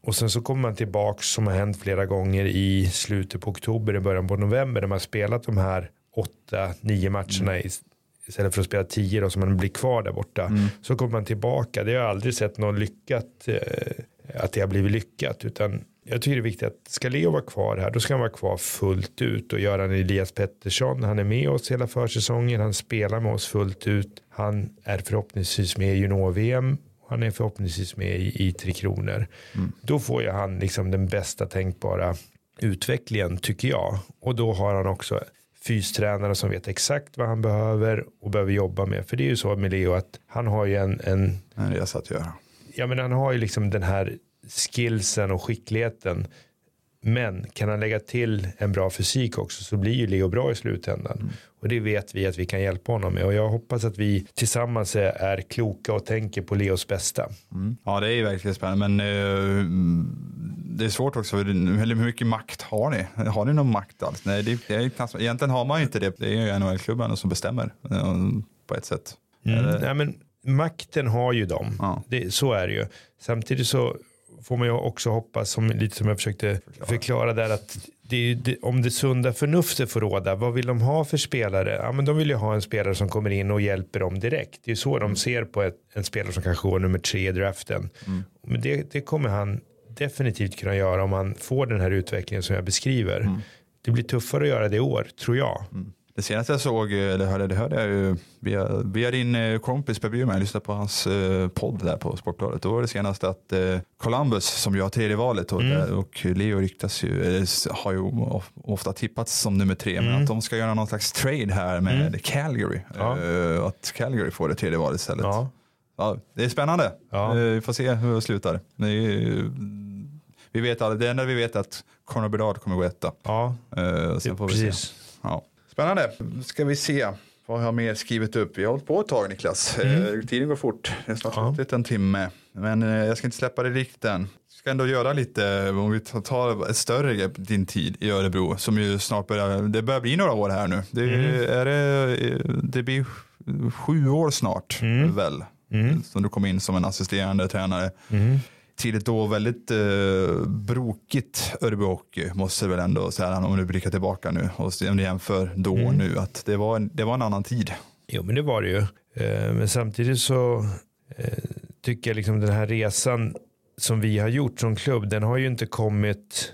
och sen så kommer man tillbaka som har hänt flera gånger i slutet på oktober, i början på november när man har spelat de här åtta, nio matcherna mm. istället för att spela tio då, så man blir kvar där borta. Mm. Så kommer man tillbaka. Det har jag aldrig sett någon lyckat, eh, att det har blivit lyckat. Utan jag tycker det är viktigt att ska Leo vara kvar här, då ska han vara kvar fullt ut och göra en Elias Pettersson. Han är med oss hela försäsongen, han spelar med oss fullt ut. Han är förhoppningsvis med i junior-VM han är förhoppningsvis med i, i Tre Kronor. Mm. Då får ju han liksom den bästa tänkbara utvecklingen tycker jag. Och då har han också fystränare som vet exakt vad han behöver och behöver jobba med. För det är ju så med Leo att han har ju en... En, en resa att göra. Ja men han har ju liksom den här skillsen och skickligheten men kan han lägga till en bra fysik också så blir ju Leo bra i slutändan. Mm. Och det vet vi att vi kan hjälpa honom med. Och jag hoppas att vi tillsammans är kloka och tänker på Leos bästa. Mm. Ja, det är verkligen spännande. Men uh, det är svårt också. Hur mycket makt har ni? Har ni någon makt alls? Nej, det, är knappt, egentligen har man inte det. Det är ju NHL-klubben som bestämmer uh, på ett sätt. Mm. Nej, men makten har ju de. Ja. Det, så är det ju. Samtidigt så får man ju också hoppas, som, lite som jag försökte förklara, förklara där, att det, det, om det sunda förnuftet får råda, vad vill de ha för spelare? Ja, men de vill ju ha en spelare som kommer in och hjälper dem direkt. Det är så mm. de ser på ett, en spelare som kanske går nummer tre i draften. Mm. Men det, det, kommer han definitivt kunna göra om han får den här utvecklingen som jag beskriver. Mm. Det blir tuffare att göra det i år, tror jag. Mm. Det senaste jag såg, eller hörde, det hörde jag ju via, via din eh, kompis Per Bjurman, jag lyssnade på hans eh, podd där på Sportbladet. Då var det senaste att eh, Columbus, som ju har tredje valet och, mm. och Leo ryktas ju, har ju ofta tippats som nummer tre, mm. men att de ska göra någon slags trade här med mm. Calgary. Ja. Att Calgary får det tredje valet istället. Ja. Ja, det är spännande. Ja. Vi får se hur det slutar. Det är, vi vet det enda vi vet är att Conor Bedard kommer gå etta. Ja, sen får vi precis. Se. Ja. Spännande. Ska vi se. Vad har jag mer skrivit upp? Vi har hållit på ett tag Niklas. Mm. Eh, tiden går fort. Det är snart ja. en timme. Men eh, jag ska inte släppa det riktigt än. Ska ändå göra lite, om vi tar ett större grepp, din tid i Örebro. Som ju snart börjar, det börjar bli några år här nu. Det, mm. är det, eh, det blir sju år snart mm. väl. Mm. Som du kom in som en assisterande tränare. Mm tidigt då väldigt eh, brokigt Örebro Hockey måste väl ändå säga om du blickar tillbaka nu och om du jämför då och mm. nu att det var, det var en annan tid. Jo men det var det ju. Eh, men samtidigt så eh, tycker jag liksom den här resan som vi har gjort som klubb den har ju inte kommit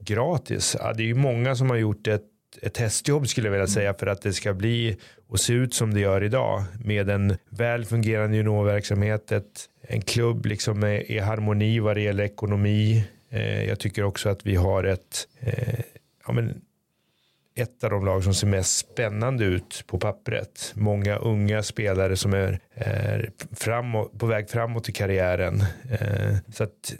gratis. Ja, det är ju många som har gjort ett ett testjobb skulle jag vilja säga för att det ska bli och se ut som det gör idag med en väl fungerande juniorverksamhet, ett, en klubb liksom i harmoni vad det gäller ekonomi. Eh, jag tycker också att vi har ett, eh, ja, men ett av de lag som ser mest spännande ut på pappret. Många unga spelare som är, är framåt, på väg framåt i karriären. Eh, så att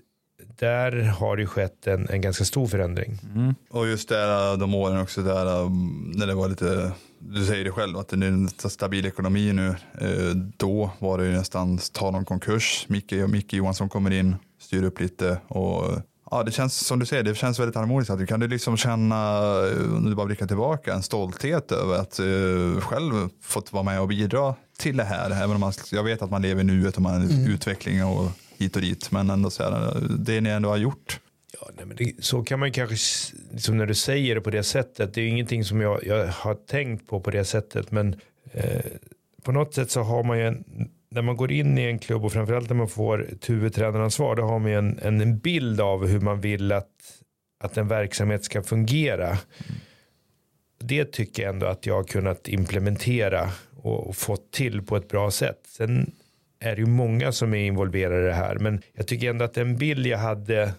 där har det skett en, en ganska stor förändring. Mm. Och just där de åren också där um, när det var lite, du säger det själv att det är en stabil ekonomi nu. Eh, då var det ju nästan ta någon konkurs. Micke, Micke Johansson kommer in, styr upp lite och Ja, det känns som du säger, det känns väldigt harmoniskt. Att du kan du liksom känna, om du bara blickar tillbaka, en stolthet över att uh, själv fått vara med och bidra till det här? Även om man, jag vet att man lever i nuet och man mm. utveckling och hit och dit. Men ändå så här, det ni ändå har gjort. Ja, nej, men det, så kan man ju kanske, liksom när du säger det på det sättet, det är ju ingenting som jag, jag har tänkt på på det sättet. Men eh, på något sätt så har man ju en, när man går in i en klubb och framförallt när man får ett huvudtränaransvar, då har man ju en, en, en bild av hur man vill att, att en verksamhet ska fungera. Det tycker jag ändå att jag har kunnat implementera och, och fått till på ett bra sätt. Sen är det ju många som är involverade i det här, men jag tycker ändå att den bild jag hade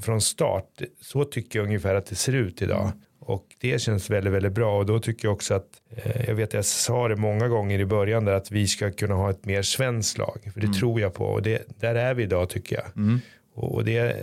från start, så tycker jag ungefär att det ser ut idag. Och det känns väldigt, väldigt bra och då tycker jag också att, eh, jag vet att jag sa det många gånger i början där att vi ska kunna ha ett mer svenskt lag. För det mm. tror jag på och det, där är vi idag tycker jag. Mm. Och, och, det eh,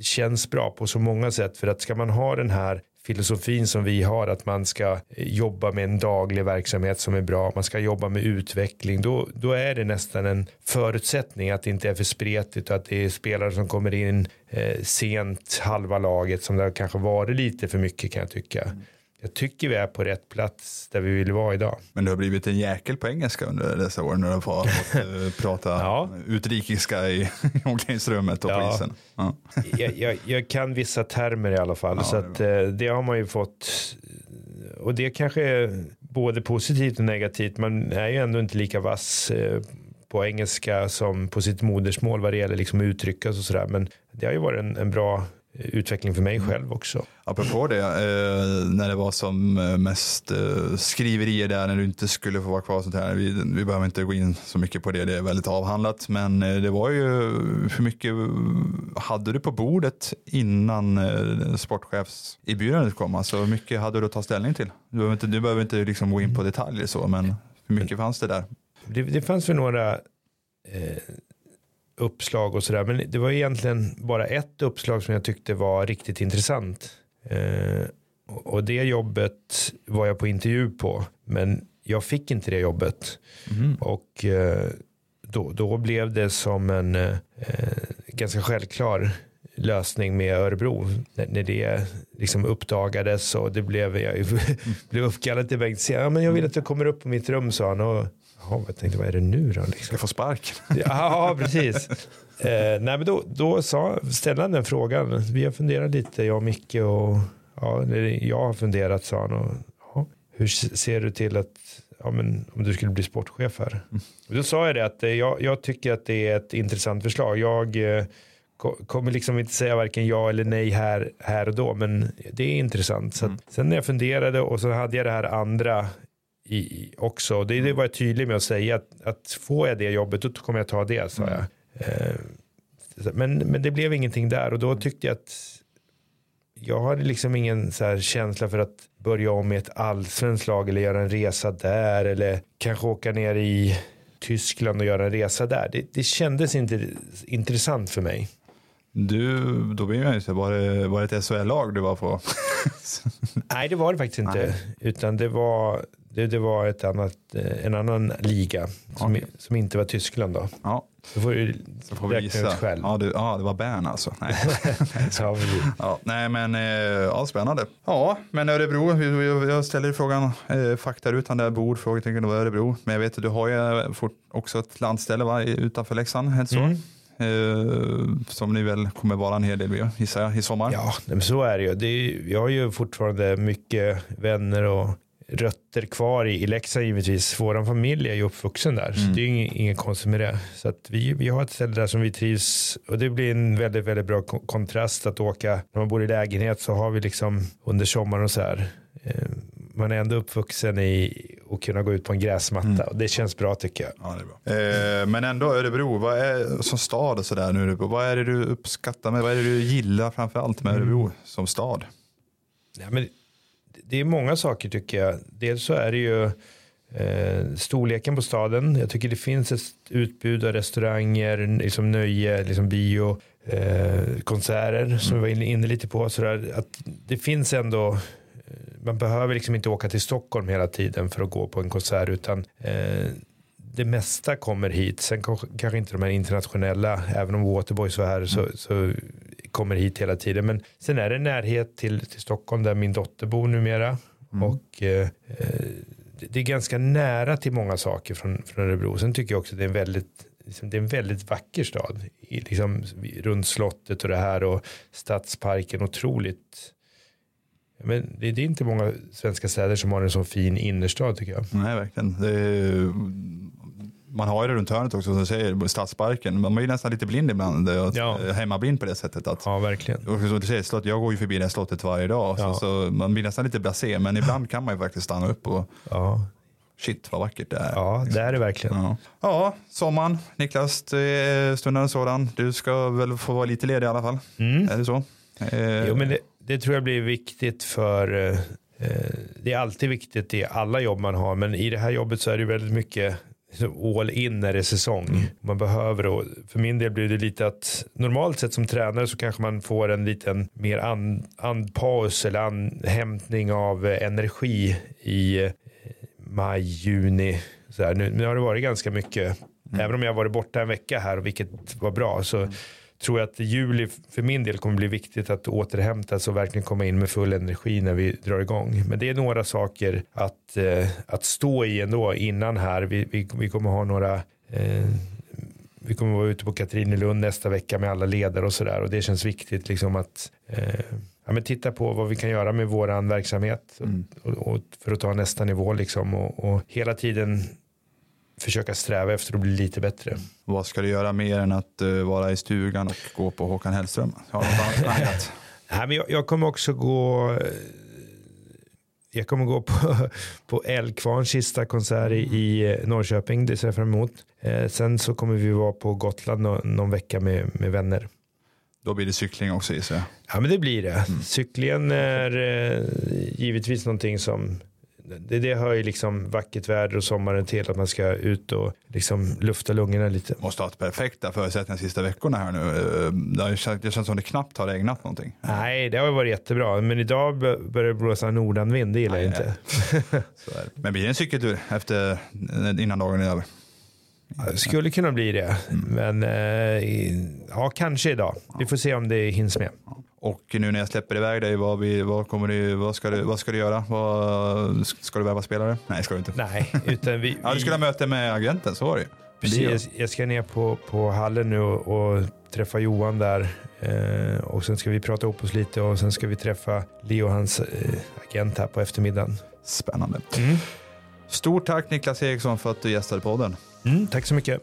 känns bra på så många sätt för att ska man ha den här filosofin som vi har att man ska jobba med en daglig verksamhet som är bra, man ska jobba med utveckling, då, då är det nästan en förutsättning att det inte är för spretigt och att det är spelare som kommer in eh, sent halva laget som det har kanske varit lite för mycket kan jag tycka. Jag tycker vi är på rätt plats där vi vill vara idag. Men du har blivit en jäkel på engelska under dessa år när du har fått eh, prata ja. utrikiska i omklädningsrummet och ja. på isen. Ja. jag, jag, jag, kan vissa termer i alla fall, ja, så att, det, eh, det har man ju fått. Och det kanske är både positivt och negativt. Man är ju ändå inte lika vass eh, på engelska som på sitt modersmål vad det gäller liksom uttrycka och sådär. Men det har ju varit en, en bra utveckling för mig själv också. Apropå det, eh, när det var som eh, mest eh, skriverier där när du inte skulle få vara kvar. Sånt här. Vi, vi behöver inte gå in så mycket på det, det är väldigt avhandlat. Men eh, det var ju, hur mycket hade du på bordet innan eh, sportchefserbjudandet kom? Alltså hur mycket hade du att ta ställning till? Du behöver inte, du behöver inte liksom gå in på detaljer så, men hur mycket fanns det där? Det, det fanns väl några uppslag och sådär. Men det var egentligen bara ett uppslag som jag tyckte var riktigt intressant. Eh, och det jobbet var jag på intervju på. Men jag fick inte det jobbet. Mm. Och eh, då, då blev det som en eh, ganska självklar lösning med Örebro. När, när det liksom uppdagades och det blev, jag blev uppkallad till Bengt. Ja, men jag vill att du kommer upp på mitt rum sa han. Och Jaha, jag tänkte vad är det nu då? Liksom. Ska få spark. ja, precis. Eh, nej, men då, då sa, ställde han den frågan. Vi har funderat lite, jag och Micke och ja, jag har funderat sa han. Och, ja, hur ser du till att ja, men, om du skulle bli sportchef här? Mm. då sa jag det att eh, jag, jag, tycker att det är ett intressant förslag. Jag eh, kommer liksom inte säga varken ja eller nej här, här och då, men det är intressant. Så mm. Sen när jag funderade och så hade jag det här andra i, också. Det, det var jag tydlig med att säga att, att får jag det jobbet då kommer jag ta det, sa jag. Eh, men, men det blev ingenting där och då tyckte jag att jag hade liksom ingen så känsla för att börja om med ett allsvenskt lag eller göra en resa där eller kanske åka ner i Tyskland och göra en resa där. Det, det kändes inte intressant för mig. Du, då blir man ju så, var det, var det ett SHL-lag du var på? Nej, det var det faktiskt inte. Nej. Utan det var, det, det var ett annat, eh, en annan liga som, okay. som inte var Tyskland då. Ja. Så får du så får vi räkna ut själv. Ja, du, ja, det var Bern alltså. Nej, ja, ja, nej men eh, ja, spännande. Ja, men Örebro, jag ställer frågan, eh, faktarutan där, bord, frågetecken, det var Örebro. Men jag vet att du har ju också ett landställe va, utanför Leksand, helt så. Mm. Eh, som ni väl kommer vara en hel del med, gissar jag, i sommar. Ja, men så är det ju. Det är, jag har ju fortfarande mycket vänner och rötter kvar i, i Leksand givetvis. Vår familj är ju uppvuxen där, mm. så det är inget, inget konstigt med det. Så att vi, vi har ett ställe där som vi trivs och det blir en väldigt, väldigt bra kontrast att åka. När man bor i lägenhet så har vi liksom under sommaren och så här. Eh, man är ändå uppvuxen i att kunna gå ut på en gräsmatta mm. och det känns bra tycker jag. Ja, det är bra. Eh, men ändå Örebro, vad är, som stad och sådär nu, vad är det du uppskattar med, vad är det du gillar framför allt med Örebro mm. som stad? Ja, men det är många saker tycker jag. Dels så är det ju eh, storleken på staden. Jag tycker det finns ett utbud av restauranger, liksom nöje, liksom bio, eh, konserter mm. som vi var inne, inne lite på. Sådär, att det finns ändå eh, man behöver liksom inte åka till Stockholm hela tiden för att gå på en konsert utan eh, det mesta kommer hit. Sen kanske inte de här internationella, även om Waterboys var här så, så kommer hit hela tiden. Men sen är det närhet till, till Stockholm där min dotter bor numera. Mm. Och eh, det är ganska nära till många saker från, från Örebro. Sen tycker jag också att det är en väldigt, liksom, det är en väldigt vacker stad. I, liksom, runt slottet och det här och stadsparken. Otroligt. Men det, det, är inte många svenska städer som har en så fin innerstad tycker jag. Nej, verkligen. Är, man har ju det runt hörnet också, som du säger, stadsparken. Man är ju nästan lite blind ibland, ja. hemmablind på det sättet. Att, ja, verkligen. Och som du säger, slott, jag går ju förbi det slottet varje dag, ja. så, så, man blir nästan lite blasé, men ibland kan man ju faktiskt stanna upp och ja. Shit vad vackert det är. Ja, det är det verkligen. Ja, ja sommaren, Niklas, stunden sådan. Du ska väl få vara lite ledig i alla fall. Mm. Är det så? Eh. Jo, men det, det, tror jag blir viktigt för eh, eh, det är alltid viktigt i alla jobb man har, men i det här jobbet så är det väldigt mycket all in när det är säsong. Mm. Man behöver och för min del blir det lite att normalt sett som tränare så kanske man får en liten mer and, andpaus eller anhämtning av energi i eh, maj, juni. Så här, nu, nu har det varit ganska mycket, mm. även om jag varit borta en vecka här, vilket var bra, så mm tror jag att juli för min del kommer bli viktigt att återhämta sig och verkligen komma in med full energi när vi drar igång. Men det är några saker att, eh, att stå i ändå innan här. Vi, vi, vi kommer ha några eh, vi kommer vara ute på Katrinelund nästa vecka med alla ledare och sådär och det känns viktigt liksom att eh, ja, men titta på vad vi kan göra med våran verksamhet mm. och, och, för att ta nästa nivå liksom och, och hela tiden försöka sträva efter att bli lite bättre. Vad ska du göra mer än att uh, vara i stugan och gå på Håkan Hellström? Har du något annat Nej, men jag, jag, kommer också gå eh, jag kommer gå på, på Älgkvarns sista konsert i eh, Norrköping. Det ser jag fram emot. Eh, sen så kommer vi vara på Gotland någon, någon vecka med, med vänner. Då blir det cykling också gissar jag. Ja men det blir det. Mm. Cyklingen är eh, givetvis någonting som det, det hör ju liksom vackert väder och sommaren till att man ska ut och liksom lufta lungorna lite. Måste ha haft perfekta förutsättningar de sista veckorna här nu. Eh, det, har, det känns som det knappt har regnat någonting. Nej, det har varit jättebra. Men idag börjar det blåsa nordanvind, det gillar jag inte. Men blir det en cykeltur efter, innan dagen är över? Det skulle kunna bli det. Mm. Men eh, ja, kanske idag. Vi får se om det hinns med. Och nu när jag släpper iväg dig, vad, vi, vad, kommer du, vad, ska, du, vad ska du göra? Vad, ska du värva spelare? Nej, ska du inte. Nej, utan vi, ja, du skulle ha möte med agenten, så var det Precis, jag ska ner på, på hallen nu och, och träffa Johan där. Eh, och sen ska vi prata ihop oss lite och sen ska vi träffa Leo, hans eh, agent här på eftermiddagen. Spännande. Mm. Stort tack Niklas Eriksson för att du gästade podden. Mm, tack så mycket.